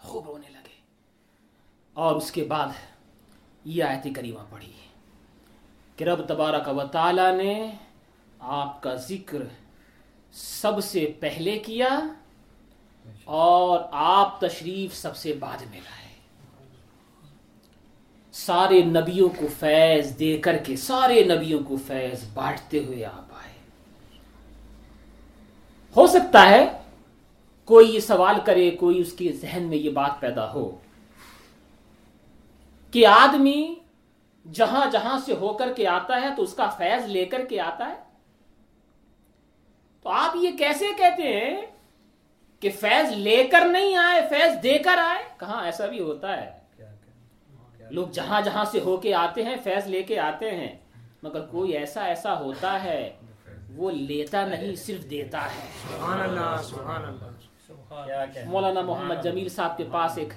خوب رونے لگے۔ اور اس کے بعد یہ آیت کریمہ پڑھی۔ کہ رب تبارک و تعالی نے آپ کا ذکر سب سے پہلے کیا اور آپ تشریف سب سے بعد میں لائے۔ سارے نبیوں کو فیض دے کر کے سارے نبیوں کو فیض بانٹتے ہوئے آپ آئے۔ ہو سکتا ہے کوئی یہ سوال کرے کوئی اس کے ذہن میں یہ بات پیدا ہو کہ آدمی جہاں جہاں سے ہو کر کے آتا ہے تو اس کا فیض لے کر کے آتا ہے۔ تو آپ یہ کیسے کہتے ہیں کہ فیض لے کر نہیں آئے فیض دے کر آئے؟ کہاں ایسا بھی ہوتا ہے۔ لوگ جہاں جہاں سے ہو کے آتے ہیں فیض لے کے آتے ہیں مگر کوئی ایسا ایسا ہوتا ہے وہ لیتا نہیں صرف دیتا ہے۔ سبحان اللہ سبحان اللہ۔ مولانا محمد جمیل صاحب کے پاس ایک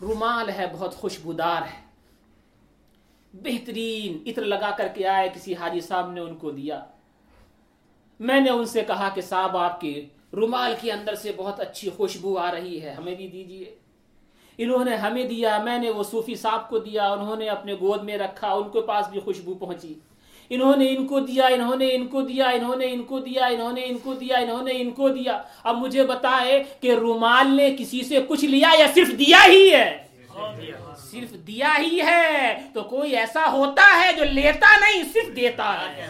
رومال ہے بہت خوشبودار ہے۔ بہترین عطر لگا کر کے آئے کسی حاجی صاحب نے ان کو دیا۔ میں نے ان سے کہا کہ صاحب آپ کے رومال کے اندر سے بہت اچھی خوشبو آ رہی ہے ہمیں بھی دیجیے انہوں نے ہمیں دیا میں نے وہ صوفی صاحب کو دیا انہوں نے اپنے گود میں رکھا ان کے پاس بھی خوشبو پہنچی۔ انہوں نے ان کو دیا، انہوں نے ان کو دیا، انہوں نے ان کو دیا، انہوں نے ان کو دیا، انہوں نے ان کو دیا۔ اب مجھے بتائے کہ رومال نے کسی سے کچھ لیا یا صرف دیا ہی ہے؟ صرف دیا ہی ہے۔ تو کوئی ایسا ہوتا ہے جو لیتا نہیں، صرف دیتا ہے۔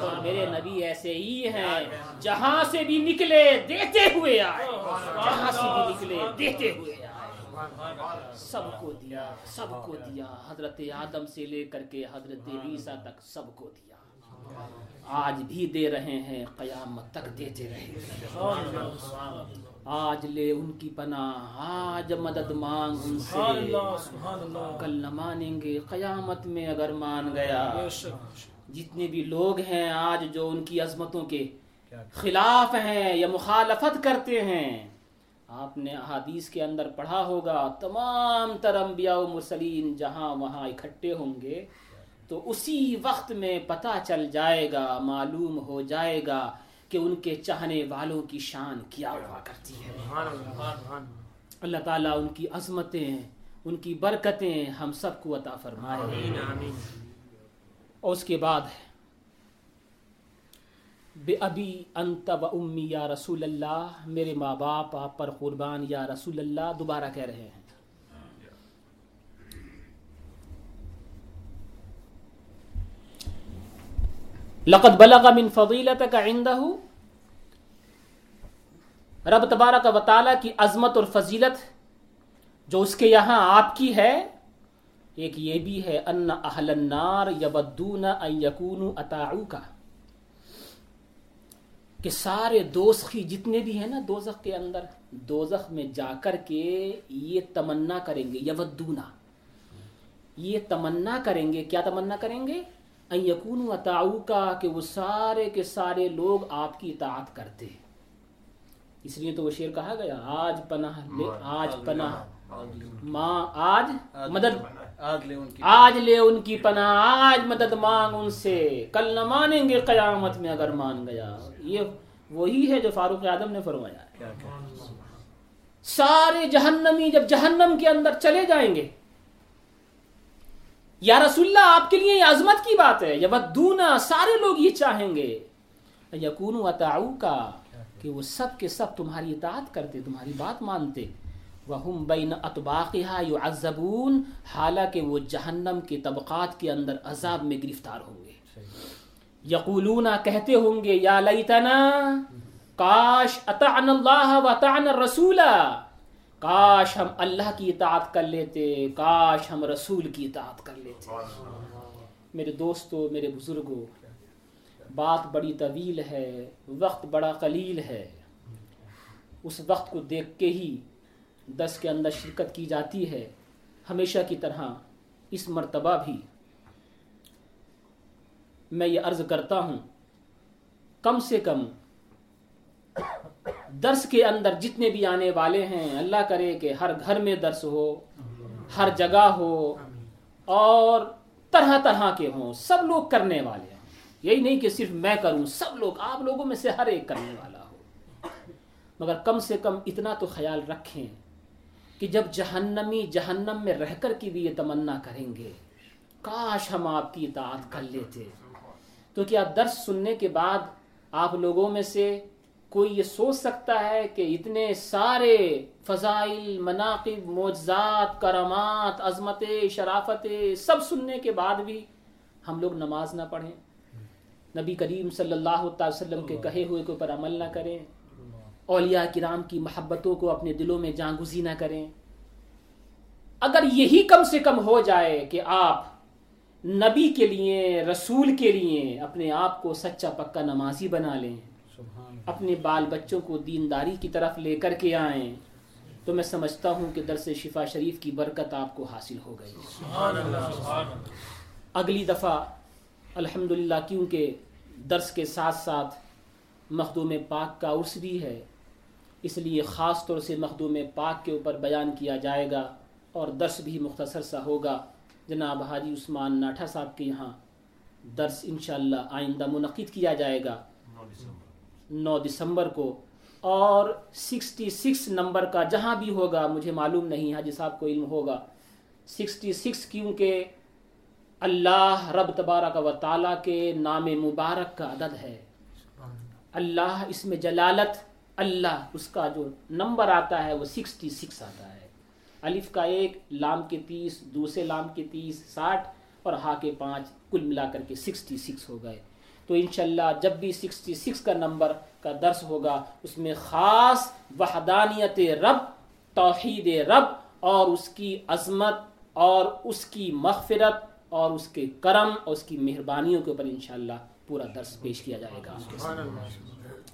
اور میرے نبی ایسے ہی ہیں۔ جہاں سے بھی نکلے، دیتے ہوئے آئے۔ جہاں سے بھی نکلے، دیتے ہوئے آئے۔ سب کو دیا سب کو دیا۔ حضرت آدم سے لے کر کے حضرت عیسیٰ تک سب کو دیا۔ آج بھی دے رہے ہیں قیامت تک دیتے رہے۔ آج لے ان کی پناہ آج مدد مانگ ان سے۔ کل نہ مانیں گے قیامت میں اگر مان گیا۔ جتنے بھی لوگ ہیں آج جو ان کی عظمتوں کے خلاف ہیں یا مخالفت کرتے ہیں آپ نے احادیث کے اندر پڑھا ہوگا تمام تر انبیاء و مرسلین جہاں وہاں اکٹھے ہوں گے تو اسی وقت میں پتہ چل جائے گا معلوم ہو جائے گا کہ ان کے چاہنے والوں کی شان کیا ہوا کرتی ہے۔ اللہ تعالیٰ ان کی عظمتیں ان کی برکتیں ہم سب کو عطا فرمائے۔ اور اس کے بعد بے ابی انت و امی یا رسول اللہ، میرے ماں باپ، آپ پر قربان یا رسول اللہ، دوبارہ کہہ رہے ہیں۔ لقد بلغ من فضیلتک عندہ رب تبارک و تعالی کی عظمت اور فضیلت جو اس کے یہاں آپ کی ہے، ایک یہ بھی ہے، ان اہل النار یبدون ان یکونوا اطاعوکا۔ کہ سارے دوزخی جتنے بھی ہیں نا دوزخ کے اندر دوزخ میں جا کر کے یہ تمنا کریں گے یودونا۔ یہ تمنا کریں گے کیا تمنا کریں گے؟ ان یکون اطاعو کا کہ وہ سارے کے سارے لوگ آپ کی اطاعت کرتے۔ اس لیے تو وہ شعر کہا گیا آج پناہ لے آج پناہ۔ ماں آج مدد۔ آج لے ان کی پناہ۔ آج مدد مانگ ان سے۔ کل نہ مانیں گے قیامت میں اگر مان گیا۔ یہ وہی ہے جو فاروق اعظم نے فرمایا سارے جہنمی جب جہنم کے اندر چلے جائیں گے۔ یا رسول اللہ آپ کے لیے یہ عظمت کی بات ہے۔ یا بدونا سارے لوگ یہ چاہیں گے۔ یقون و کا کہ وہ سب کے سب تمہاری اطاعت کرتے تمہاری بات مانتے۔ وہم بین اطباقها يعذبون، حالانکہ وہ جہنم کے طبقات کے اندر عذاب میں گرفتار ہوں گے۔ یقولون، کہتے ہوں گے، یا لیتنا، کاش اطعن اللہ و اطعن الرسول، کاش ہم اللہ کی اطاعت کر لیتے، کاش ہم رسول کی اطاعت کر لیتے۔ میرے دوستو، میرے بزرگوں بات بڑی طویل ہے، وقت بڑا قلیل ہے۔ اس وقت کو دیکھ کے ہی دس کے اندر شرکت کی جاتی ہے، ہمیشہ کی طرح اس مرتبہ بھی۔ میں یہ عرض کرتا ہوں، کم سے کم درس کے اندر جتنے بھی آنے والے ہیں، اللہ کرے کہ ہر گھر میں درس ہو، ہر جگہ ہو، اور طرح طرح کے ہوں، سب لوگ کرنے والے ہیں۔ یہی نہیں کہ صرف میں کروں، سب لوگ، آپ لوگوں میں سے ہر ایک کرنے والا ہو۔ مگر کم سے کم اتنا تو خیال رکھیں۔ کہ جب جہنمی جہنم میں رہ کر کی بھی یہ تمنا کریں گے۔ کاش ہم آپ کی اطاعت کر لیتے۔ تو کیا درس سننے کے بعد آپ لوگوں میں سے کوئی یہ سوچ سکتا ہے کہ اتنے سارے فضائل مناقب معجزات کرامات عظمت شرافت سب سننے کے بعد بھی ہم لوگ نماز نہ پڑھیں۔ نبی کریم صلی اللہ تعالی وسلم کے کہے ہوئے کے اوپر عمل نہ کریں۔ اولیاء کرام کی محبتوں کو اپنے دلوں میں جانگزی نہ کریں۔ اگر یہی کم سے کم ہو جائے کہ آپ نبی کے لیے رسول کے لیے اپنے آپ کو سچا پکا نمازی بنا لیں اپنے بال بچوں کو دینداری کی طرف لے کر کے آئیں تو میں سمجھتا ہوں کہ درس شفا شریف کی برکت آپ کو حاصل ہو گئی۔ اگلی دفعہ الحمدللہ کیونکہ درس کے ساتھ ساتھ مخدوم پاک کا عرس بھی ہے اس لیے خاص طور سے مخدوم پاک کے اوپر بیان کیا جائے گا اور درس بھی مختصر سا ہوگا۔ جناب حاجی عثمان ناٹھا صاحب کے یہاں درس انشاءاللہ آئندہ منعقد کیا جائے گا۔ نو دسمبر۔ کو۔ اور سکسٹی سکس نمبر کا جہاں بھی ہوگا مجھے معلوم نہیں حاجی صاحب کو علم ہوگا۔ سکسٹی سکس کیونکہ اللہ رب تبارک و تعالیٰ کے نام مبارک کا عدد ہے۔ اللہ اس میں جلالت اللہ اس کا جو نمبر آتا ہے وہ سکسٹی سکس آتا ہے۔ الف کا ایک لام کے تیس دوسرے لام کے تیس ساٹھ اور ہا کے پانچ کل ملا کر کے سکسٹی سکس ہو گئے۔ تو انشاءاللہ جب بھی سکسٹی سکس کا نمبر کا درس ہوگا اس میں خاص وحدانیت رب توحید رب اور اس کی عظمت اور اس کی مغفرت اور اس کے کرم اور اس کی مہربانیوں کے اوپر انشاءاللہ پورا درس پیش کیا جائے گا۔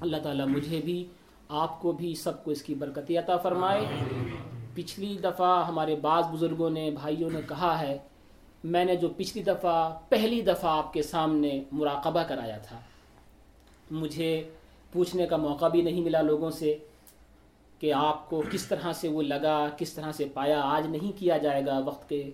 اللہ تعالیٰ مجھے بھی آپ کو بھی سب کو اس کی برکت عطا فرمائے۔ پچھلی دفعہ ہمارے بعض بزرگوں نے بھائیوں نے کہا ہے، میں نے جو پچھلی دفعہ، پہلی دفعہ آپ کے سامنے مراقبہ کرایا تھا۔ مجھے پوچھنے کا موقع بھی نہیں ملا لوگوں سے کہ آپ کو کس طرح سے وہ لگا، کس طرح سے پایا۔ آج نہیں کیا جائے گا وقت کے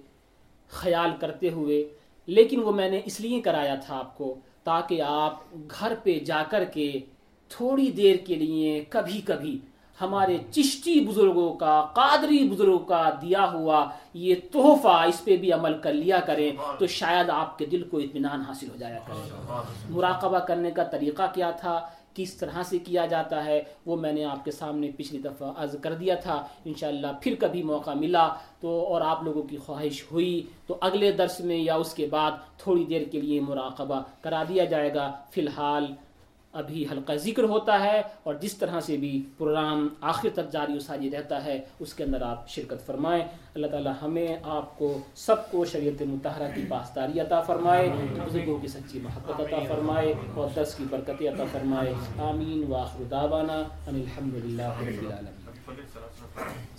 خیال کرتے ہوئے، لیکن وہ میں نے اس لیے کرایا تھا آپ کو تاکہ آپ گھر پہ جا کر کے تھوڑی دیر کے لیے کبھی کبھی ہمارے چشتی بزرگوں کا، قادری بزرگوں کا دیا ہوا یہ تحفہ اس پہ بھی عمل کر لیا کریں تو شاید آپ کے دل کو اطمینان حاصل ہو جایا کرے۔ مراقبہ کرنے کا طریقہ کیا تھا؟ کس طرح سے کیا جاتا ہے؟ وہ میں نے آپ کے سامنے پچھلی دفعہ عرض کر دیا تھا۔ انشاءاللہ پھر کبھی موقع ملا تو اور آپ لوگوں کی خواہش ہوئی تو اگلے درس میں یا اس کے بعد تھوڑی دیر کے لیے مراقبہ کرا دیا جائے گا۔ فی الحال ابھی حلقہ ذکر ہوتا ہے اور جس طرح سے بھی پروگرام آخر تک جاری و ساری رہتا ہے، اس کے اندر آپ شرکت فرمائیں۔ اللہ تعالی ہمیں، آپ کو سب کو شریعت متحرہ کی پاسداری عطا فرمائے، بزرگوں کی سچی محبت عطا فرمائے اور درس کی برکت عطا فرمائے۔ آمین۔ واخر دعوانا ان الحمد للہ رب العالمین۔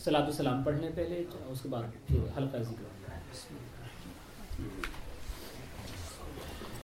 صلاۃ السلام پڑھنے پہلے، اس کے بعد پھر حلقہ ذکر۔